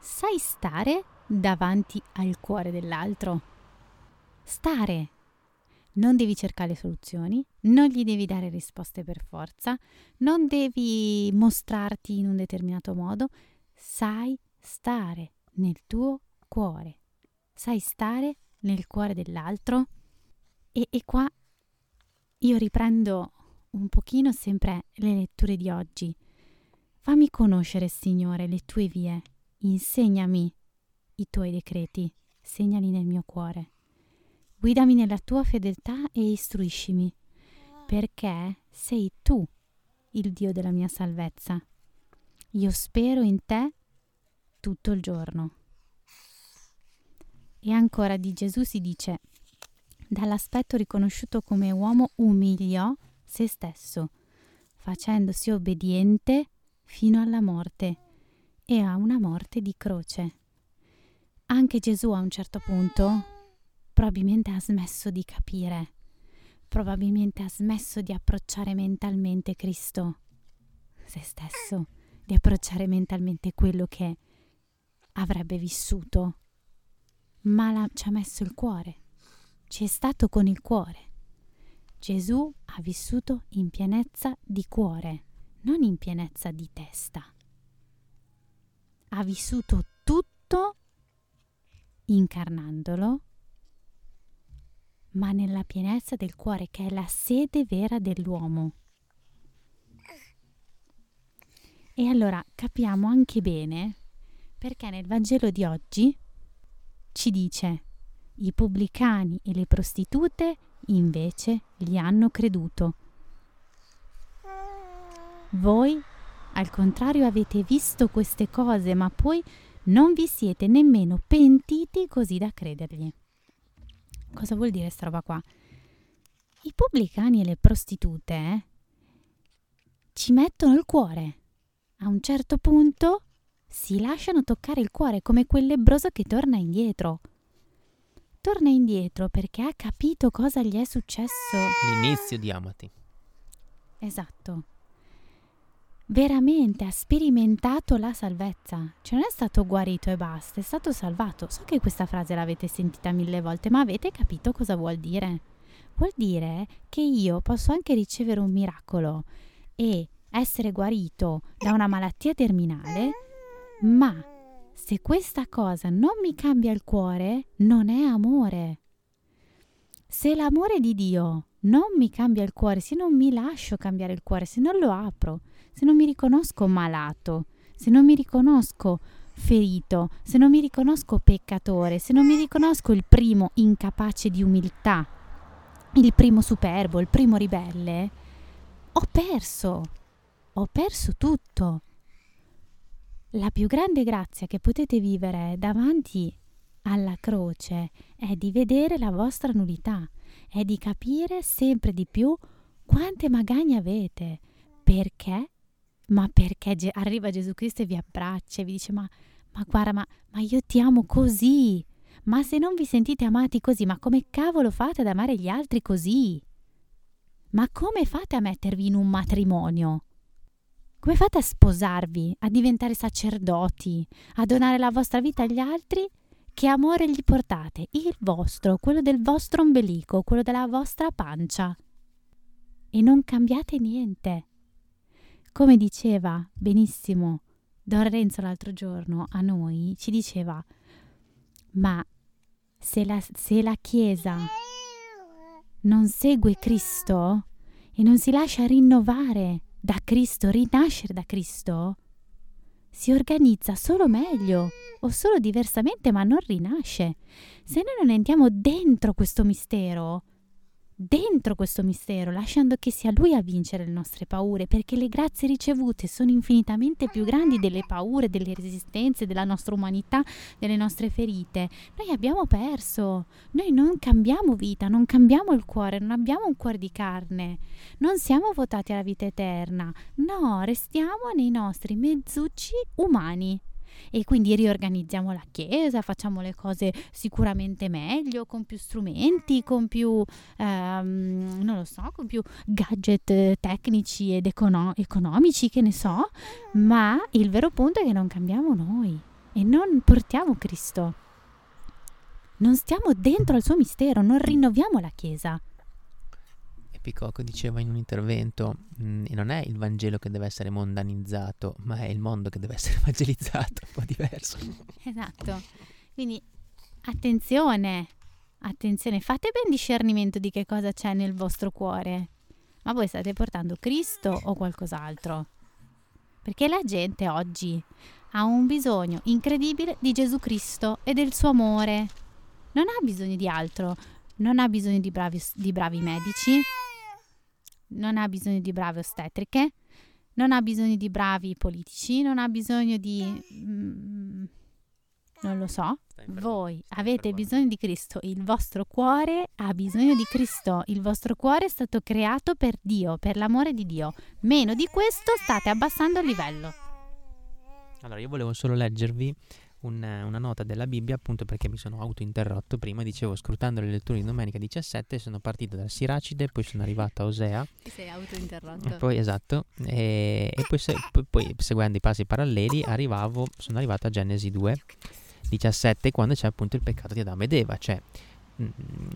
Sai stare davanti al cuore dell'altro? Stare. Non devi cercare soluzioni, non gli devi dare risposte per forza, non devi mostrarti in un determinato modo, sai stare nel tuo cuore. Sai stare nel cuore dell'altro? E, e qua io riprendo un pochino sempre le letture di oggi. Fammi conoscere, Signore, le tue vie. Insegnami i tuoi decreti. Segnali nel mio cuore. Guidami nella tua fedeltà e istruiscimi, perché sei tu il Dio della mia salvezza. Io spero in te tutto il giorno. E ancora di Gesù si dice, dall'aspetto riconosciuto come uomo umiliò se stesso, facendosi obbediente fino alla morte e a una morte di croce. Anche Gesù a un certo punto probabilmente ha smesso di capire, probabilmente ha smesso di approcciare mentalmente Cristo, se stesso, di approcciare mentalmente quello che avrebbe vissuto, ma la, ci ha messo il cuore ci è stato con il cuore. Gesù ha vissuto in pienezza di cuore, non in pienezza di testa. Ha vissuto tutto incarnandolo, ma nella pienezza del cuore che è la sede vera dell'uomo. E allora capiamo anche bene perché nel Vangelo di oggi ci dice i pubblicani e le prostitute invece gli hanno creduto. Voi, al contrario, avete visto queste cose, ma poi non vi siete nemmeno pentiti così da credergli. Cosa vuol dire sta roba qua? I pubblicani e le prostitute eh, ci mettono il cuore. A un certo punto si lasciano toccare il cuore come quel lebbroso che torna indietro torna indietro perché ha capito cosa gli è successo. L'inizio di Amati. Esatto. Veramente ha sperimentato la salvezza. Cioè non è stato guarito e basta, è stato salvato. So che questa frase l'avete sentita mille volte, ma avete capito cosa vuol dire? Vuol dire che io posso anche ricevere un miracolo e essere guarito da una malattia terminale, ma se questa cosa non mi cambia il cuore, non è amore. Se l'amore di Dio non mi cambia il cuore, se non mi lascio cambiare il cuore, se non lo apro, se non mi riconosco malato, se non mi riconosco ferito, se non mi riconosco peccatore, se non mi riconosco il primo incapace di umiltà, il primo superbo, il primo ribelle, ho perso, ho perso tutto. La più grande grazia che potete vivere davanti alla croce è di vedere la vostra nullità, è di capire sempre di più quante magagne avete, perché ma perché Ge- arriva Gesù Cristo e vi abbraccia e vi dice ma, ma guarda, ma, ma io ti amo così. Ma se non vi sentite amati così, ma come cavolo fate ad amare gli altri così? Ma come fate a mettervi in un matrimonio? Come fate a sposarvi, a diventare sacerdoti, a donare la vostra vita agli altri? Che amore gli portate? Il vostro, quello del vostro ombelico, quello della vostra pancia. E non cambiate niente. Come diceva benissimo Don Renzo l'altro giorno a noi, ci diceva, ma se la, se la Chiesa non segue Cristo e non si lascia rinnovare da Cristo, rinascere da Cristo, si organizza solo meglio o solo diversamente, ma non rinasce. Se noi non entriamo dentro questo mistero, dentro questo mistero, lasciando che sia Lui a vincere le nostre paure, perché le grazie ricevute sono infinitamente più grandi delle paure, delle resistenze, della nostra umanità, delle nostre ferite. Noi abbiamo perso, noi non cambiamo vita, non cambiamo il cuore, non abbiamo un cuore di carne, non siamo votati alla vita eterna, no, restiamo nei nostri mezzucci umani e quindi riorganizziamo la chiesa, facciamo le cose sicuramente meglio, con più strumenti, con più, ehm, non lo so, con più gadget tecnici ed econo- economici, che ne so, ma il vero punto è che non cambiamo noi e non portiamo Cristo. Non stiamo dentro al suo mistero, non rinnoviamo la Chiesa. Picocco diceva in un intervento, mh, mm, non è il Vangelo che deve essere mondanizzato, ma è il mondo che deve essere evangelizzato, un po' diverso. Esatto. Quindi attenzione, attenzione, fate ben discernimento di che cosa c'è nel vostro cuore. Ma voi state portando Cristo o qualcos'altro? Perché la gente oggi ha un bisogno incredibile di Gesù Cristo e del suo amore. Non ha bisogno di altro, non ha bisogno di bravi, di bravi medici, non ha bisogno di brave ostetriche, non ha bisogno di bravi politici, non ha bisogno di... Mm, non lo so. Voi avete bisogno di Cristo, il vostro cuore ha bisogno di Cristo, il vostro cuore è stato creato per Dio, per l'amore di Dio. Meno di questo state abbassando il livello. Allora, io volevo solo leggervi un, una nota della Bibbia appunto perché mi sono autointerrotto prima dicevo scrutando le letture di domenica 17 sono partito dal Siracide poi sono arrivato a Osea. Ti sei autointerrotto. Poi esatto e, e poi, se, poi, poi, seguendo i passi paralleli arrivavo sono arrivato a Genesi 2 17 quando c'è appunto il peccato di Adamo ed Eva cioè mm,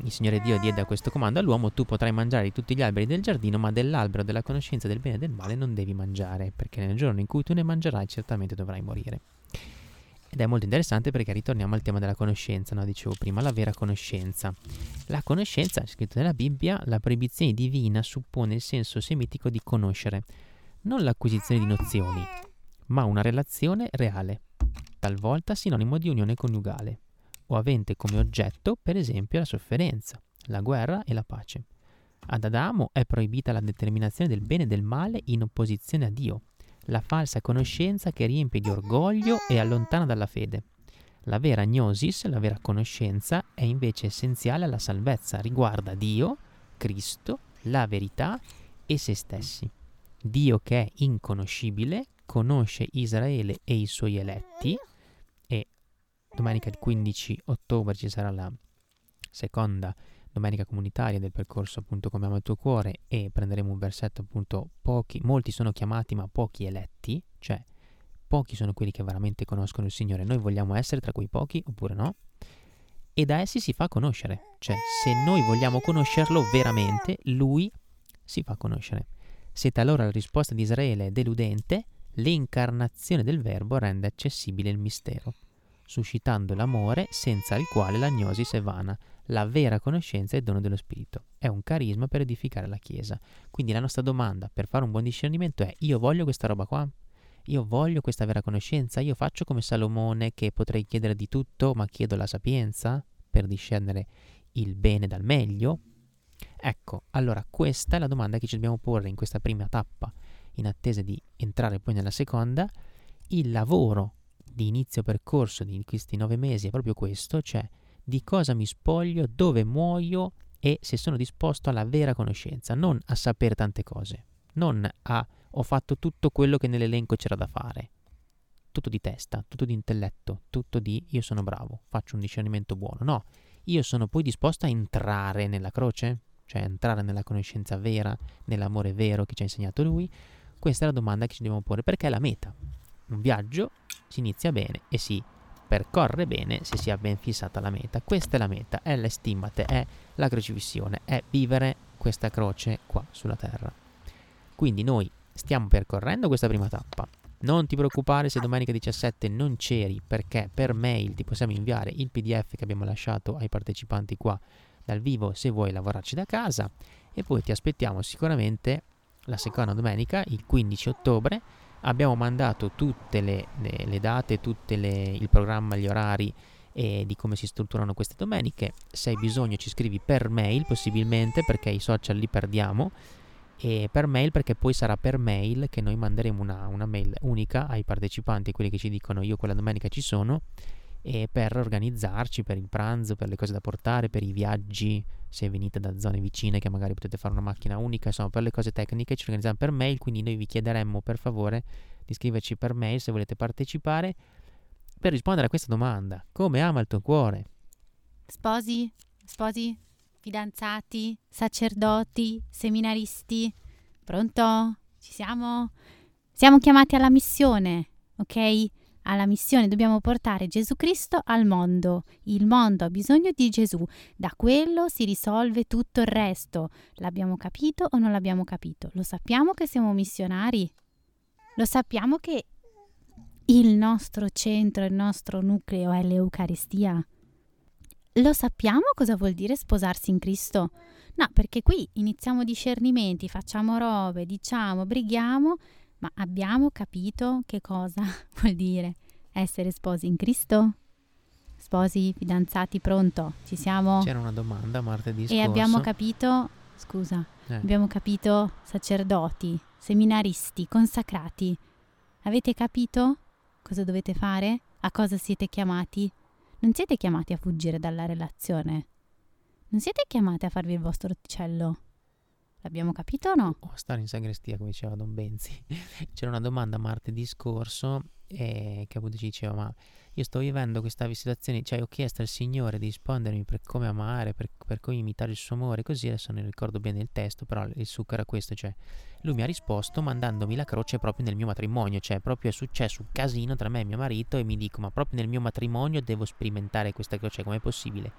il Signore Dio diede questo comando all'uomo tu potrai mangiare di tutti gli alberi del giardino ma dell'albero della conoscenza del bene e del male non devi mangiare perché nel giorno in cui tu ne mangerai certamente dovrai morire ed è molto interessante perché ritorniamo al tema della conoscenza, no? dicevo prima, la vera conoscenza. La conoscenza, scritto nella Bibbia, la proibizione divina suppone il senso semitico di conoscere, non l'acquisizione di nozioni, ma una relazione reale, talvolta sinonimo di unione coniugale, o avente come oggetto, per esempio, la sofferenza, la guerra e la pace. Ad Adamo è proibita la determinazione del bene e del male in opposizione a Dio, la falsa conoscenza che riempie di orgoglio e allontana dalla fede. La vera gnosis, la vera conoscenza, è invece essenziale alla salvezza, riguarda Dio, Cristo, la verità e se stessi. Dio che è inconoscibile conosce Israele e i suoi eletti e domenica 15 ottobre ci sarà la seconda domenica comunitaria del percorso appunto come ama il tuo cuore e prenderemo un versetto appunto pochi, molti sono chiamati ma pochi eletti, cioè pochi sono quelli che veramente conoscono il Signore, noi vogliamo essere tra quei pochi oppure no? E da essi si fa conoscere, cioè se noi vogliamo conoscerlo veramente, Lui si fa conoscere. Se talora la risposta di Israele è deludente, l'incarnazione del Verbo rende accessibile il mistero, suscitando l'amore senza il quale la gnosis è vana, la vera conoscenza è dono dello Spirito, è un carisma per edificare la Chiesa. Quindi la nostra domanda per fare un buon discernimento è io voglio questa roba qua? Io voglio questa vera conoscenza? Io faccio come Salomone che potrei chiedere di tutto, ma chiedo la sapienza per discernere il bene dal meglio? Ecco, allora questa è la domanda che ci dobbiamo porre in questa prima tappa, in attesa di entrare poi nella seconda. Il lavoro di inizio percorso di questi nove mesi è proprio questo, cioè di cosa mi spoglio, dove muoio e se sono disposto alla vera conoscenza, non a sapere tante cose, non a ho fatto tutto quello che nell'elenco c'era da fare. Tutto di testa, tutto di intelletto, tutto di io sono bravo, faccio un discernimento buono. No, io sono poi disposto a entrare nella croce, cioè entrare nella conoscenza vera, nell'amore vero che ci ha insegnato lui. Questa è la domanda che ci dobbiamo porre, perché è la meta. Un viaggio si inizia bene e si percorre bene se si ha ben fissata la meta. Questa è la meta, è l'estimate, è la crocifissione, è vivere questa croce qua sulla terra. Quindi noi stiamo percorrendo questa prima tappa. Non ti preoccupare se domenica 17 non c'eri perché per mail ti possiamo inviare il PDF che abbiamo lasciato ai partecipanti qua dal vivo se vuoi lavorarci da casa e poi ti aspettiamo sicuramente la seconda domenica, il 15 ottobre. Abbiamo mandato tutte le, le, le date, tutto il programma, gli orari e di come si strutturano queste domeniche. Se hai bisogno ci scrivi per mail possibilmente perché i social li perdiamo e per mail perché poi sarà per mail che noi manderemo una, una mail unica ai partecipanti, quelli che ci dicono io quella domenica ci sono e per organizzarci per il pranzo, per le cose da portare, per i viaggi, se venite da zone vicine che magari potete fare una macchina unica, insomma per le cose tecniche ci organizziamo per mail, quindi noi vi chiederemmo per favore di scriverci per mail se volete partecipare per rispondere a questa domanda. Come ama il tuo cuore? Sposi? Sposi? fidanzati, sacerdoti, seminaristi. Pronto? Ci siamo? Siamo chiamati alla missione, ok? Alla missione dobbiamo portare Gesù Cristo al mondo. Il mondo ha bisogno di Gesù. Da quello si risolve tutto il resto. L'abbiamo capito o non l'abbiamo capito? Lo sappiamo che siamo missionari? Lo sappiamo che il nostro centro, il nostro nucleo è l'Eucaristia? Lo sappiamo cosa vuol dire sposarsi in Cristo? No, perché qui iniziamo discernimenti, facciamo robe, diciamo, brighiamo, ma abbiamo capito che cosa vuol dire essere sposi in Cristo? Sposi, fidanzati, pronto? Ci siamo? C'era una domanda martedì scorso. E abbiamo capito, scusa, eh. abbiamo capito sacerdoti, seminaristi, consacrati. Avete capito cosa dovete fare? A cosa siete chiamati? Non siete chiamati a fuggire dalla relazione. Non siete chiamati a farvi il vostro uccello. L'abbiamo capito o no? O stare in sagrestia, come diceva Don Benzi. C'era una domanda martedì scorso e che appunto ci diceva ma io sto vivendo questa situazione, cioè ho chiesto al Signore di rispondermi per come amare, per, per come imitare il suo amore, così adesso non ricordo bene il testo, però il succo era questo, cioè lui mi ha risposto mandandomi la croce proprio nel mio matrimonio, cioè proprio è successo un casino tra me e mio marito e mi dico ma proprio nel mio matrimonio devo sperimentare questa croce, com'è possibile?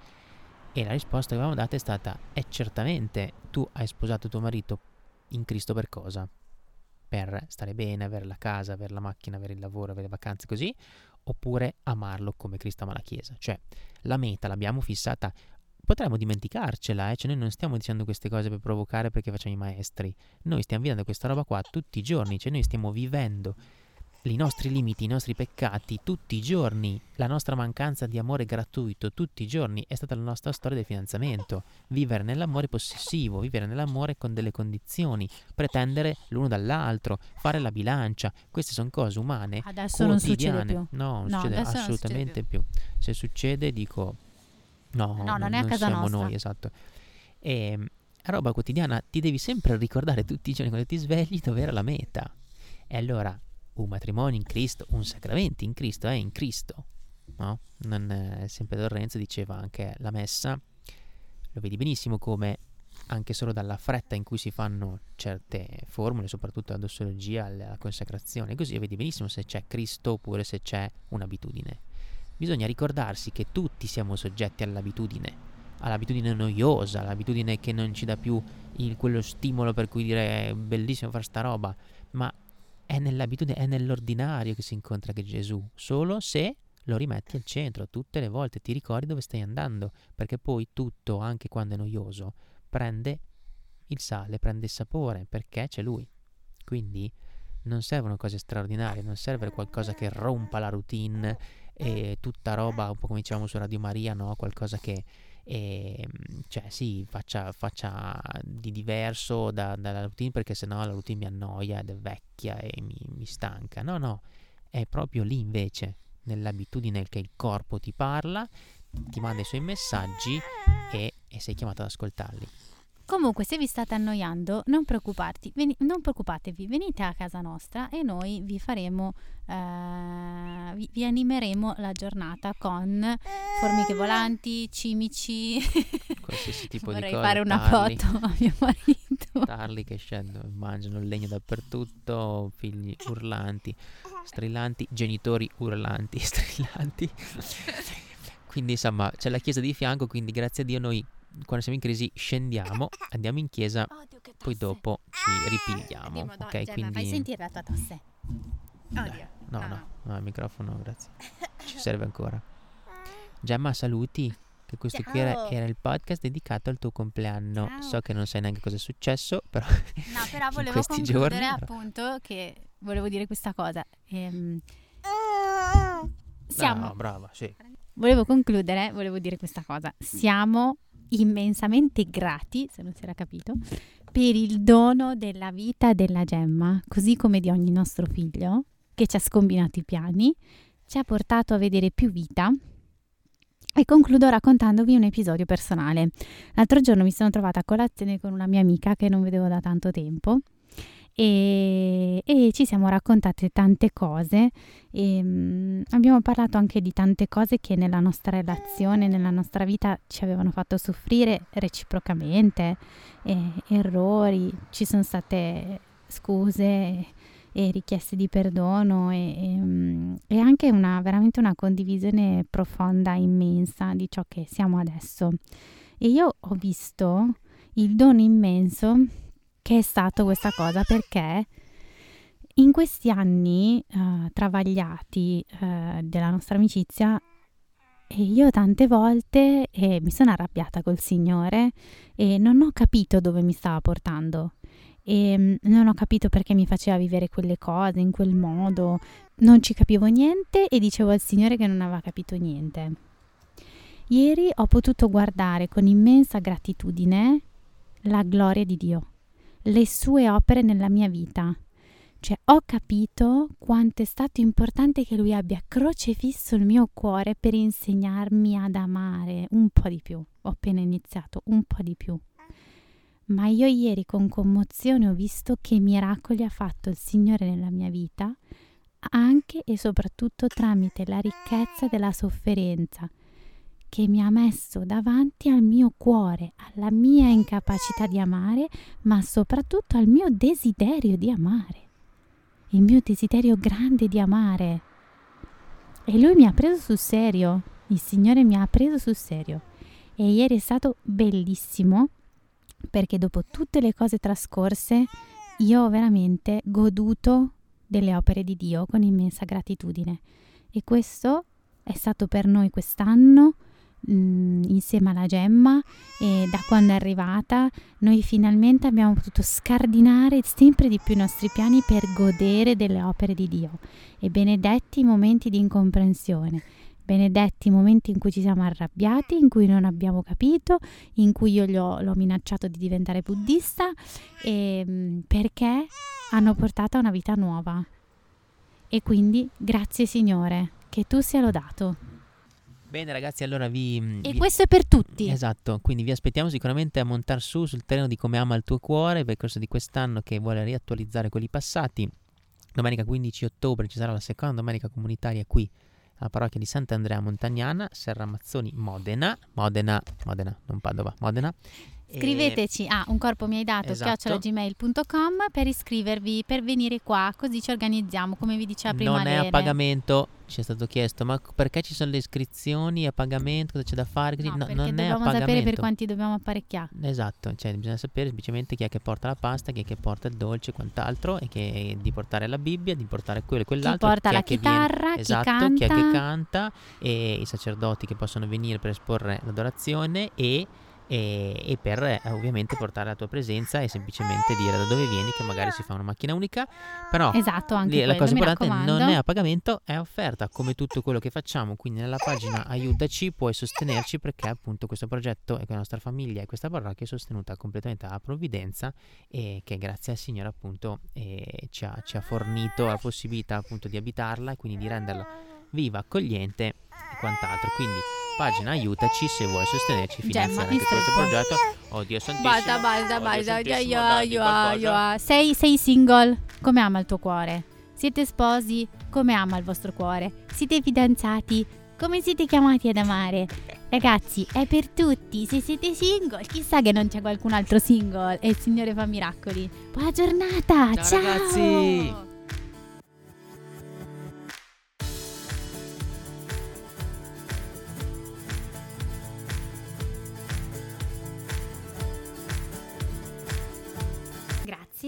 E la risposta che avevamo dato è stata, è certamente tu hai sposato tuo marito in Cristo per cosa? per stare bene, avere la casa, avere la macchina, avere il lavoro, avere le vacanze così, oppure amarlo come Cristo ama la Chiesa. Cioè, la meta l'abbiamo fissata. Potremmo dimenticarcela, eh? cioè noi non stiamo dicendo queste cose per provocare perché facciamo i maestri, noi stiamo vivendo questa roba qua tutti i giorni, cioè noi stiamo vivendo i nostri limiti, i nostri peccati tutti i giorni, la nostra mancanza di amore gratuito tutti i giorni è stata la nostra storia del fidanzamento. Vivere nell'amore possessivo, vivere nell'amore con delle condizioni, pretendere l'uno dall'altro, fare la bilancia. Queste sono cose umane. Adesso non succede più. No, non no, succede assolutamente non succede più. più. Se succede dico no, no non, è a casa siamo nostra. noi, esatto. E ehm, roba quotidiana ti devi sempre ricordare tutti i giorni quando ti svegli dove era la meta. E allora un matrimonio in Cristo, un sacramento in Cristo è in Cristo. No? Non, eh, sempre Don diceva anche la messa, lo vedi benissimo come anche solo dalla fretta in cui si fanno certe formule, soprattutto la dossologia, la consacrazione, così vedi benissimo se c'è Cristo oppure se c'è un'abitudine. Bisogna ricordarsi che tutti siamo soggetti all'abitudine, all'abitudine noiosa, all'abitudine che non ci dà più il, quello stimolo per cui dire è bellissimo fare sta roba, ma è nell'abitudine, è nell'ordinario che si incontra che Gesù, solo se lo rimetti al centro tutte le volte, ti ricordi dove stai andando, perché poi tutto, anche quando è noioso, prende il sale, prende il sapore, perché c'è Lui. Quindi non servono cose straordinarie, non serve qualcosa che rompa la routine e tutta roba, un po' come dicevamo su Radio Maria, no? qualcosa che e cioè sì faccia, faccia di diverso da, dalla routine perché sennò la routine mi annoia ed è vecchia e mi, mi stanca. No no è proprio lì invece nell'abitudine che il corpo ti parla ti manda i suoi messaggi e, e sei chiamato ad ascoltarli Comunque, se vi state annoiando, non, preoccuparti, veni- non preoccupatevi, venite a casa nostra e noi vi faremo, eh, vi, vi animeremo la giornata con formiche volanti, cimici. Qualsiasi tipo di Vorrei cosa. fare una tarli, foto a mio marito. Tarli che scendono, mangiano il legno dappertutto, figli urlanti, strillanti, genitori urlanti, strillanti. quindi insomma c'è la chiesa di fianco, quindi grazie a Dio noi quando siamo in crisi scendiamo, andiamo in chiesa, poi dopo ci ripigliamo. Andiamo, dai, ok, quindi... fai sentire la tua tosse. Dai, Oddio. No, no, no, no, il microfono, grazie. Ci serve ancora. Gemma, saluti. Che questo qui era, Ciao. era il podcast dedicato al tuo compleanno. Ciao. So che non sai neanche cosa è successo, però No, però volevo questi concludere giorni, appunto che volevo dire questa cosa. Ehm, siamo, No, brava, sì. volevo concludere, volevo dire questa cosa. Siamo immensamente grati, se non si era capito, per il dono della vita della gemma, così come di ogni nostro figlio, che ci ha scombinato i piani, ci ha portato a vedere più vita. E concludo raccontandovi un episodio personale. L'altro giorno mi sono trovata a colazione con una mia amica che non vedevo da tanto tempo e, e ci siamo raccontate tante cose e mm, abbiamo parlato anche di tante cose che nella nostra relazione, nella nostra vita ci avevano fatto soffrire reciprocamente, e errori, ci sono state scuse e richieste di perdono e, e, mm, e anche una, veramente una condivisione profonda, immensa di ciò che siamo adesso. E io ho visto il dono immenso che è stato questa cosa perché in questi anni eh, travagliati eh, della nostra amicizia io tante volte eh, mi sono arrabbiata col Signore e non ho capito dove mi stava portando. E mm, non ho capito perché mi faceva vivere quelle cose in quel modo, non ci capivo niente e dicevo al Signore che non aveva capito niente. Ieri ho potuto guardare con immensa gratitudine la gloria di Dio, le sue opere nella mia vita. Cioè ho capito quanto è stato importante che lui abbia crocefisso il mio cuore per insegnarmi ad amare un po' di più. Ho appena iniziato, un po' di più. Ma io ieri con commozione ho visto che miracoli ha fatto il Signore nella mia vita, anche e soprattutto tramite la ricchezza della sofferenza che mi ha messo davanti al mio cuore, alla mia incapacità di amare, ma soprattutto al mio desiderio di amare, il mio desiderio grande di amare. E lui mi ha preso sul serio, il Signore mi ha preso sul serio. E ieri è stato bellissimo perché dopo tutte le cose trascorse io ho veramente goduto delle opere di Dio con immensa gratitudine. E questo è stato per noi quest'anno mh, insieme alla Gemma e da quando è arrivata noi finalmente abbiamo potuto scardinare sempre di più i nostri piani per godere delle opere di Dio e benedetti i momenti di incomprensione benedetti i momenti in cui ci siamo arrabbiati, in cui non abbiamo capito, in cui io gli ho, l'ho minacciato di diventare buddista e, mh, perché hanno portato a una vita nuova. E quindi grazie Signore, che tu sia lodato. Bene ragazzi, allora vi... E vi- questo è per tutti. Esatto, quindi vi aspettiamo sicuramente a montare su sul terreno di come ama il tuo cuore per il corso di quest'anno che vuole riattualizzare quelli passati. Domenica 15 ottobre ci sarà la seconda domenica comunitaria qui alla parrocchia di Sant'Andrea Montagnana, Serra Mazzoni, Modena, Modena, Modena, non Padova, Modena. Scriveteci a un corpo mi hai dato Esatto. gmail.com per iscrivervi, per venire qua, così ci organizziamo, come vi diceva prima Non è a pagamento, ci è stato chiesto, ma perché ci sono le iscrizioni a pagamento, cosa c'è da fare? Così? No, No, non è a dobbiamo pagamento. sapere per quanti dobbiamo apparecchiare. Esatto, cioè bisogna sapere semplicemente chi è che porta la pasta, chi è che porta il dolce e quant'altro e che di portare la Bibbia, di portare quello e Chi quell'altro. porta chi la chitarra, chi Esatto, canta. chi è che canta e i sacerdoti che possono venire per esporre l'adorazione e, e- e per eh, ovviamente portare la tua presenza e semplicemente dire da dove vieni che magari si fa una macchina unica, però Esatto, anche lì la cosa importante non è a pagamento, è offerta come tutto quello che facciamo. Quindi nella pagina aiutaci, puoi sostenerci perché appunto questo progetto e la nostra famiglia e questa parrocchia è sostenuta completamente alla provvidenza e che grazie al Signore appunto eh, ci, ha, ci ha fornito la possibilità appunto di abitarla e quindi di renderla viva, accogliente e quant'altro. Quindi pagina aiutaci se vuoi sostenerci Gemma, anche in questo stretto. progetto. Oddio santissimo. Basta, basta, Oddio basta. santissimo, Io, io, io. Sei, sei single? Come ama il tuo cuore? Siete sposi? Come ama il vostro cuore? Siete fidanzati? Come siete chiamati ad amare? Ragazzi, è per tutti. Se siete single, chissà che non c'è qualcun altro single e il Signore fa miracoli. Buona giornata. Ciao, Ciao, ragazzi.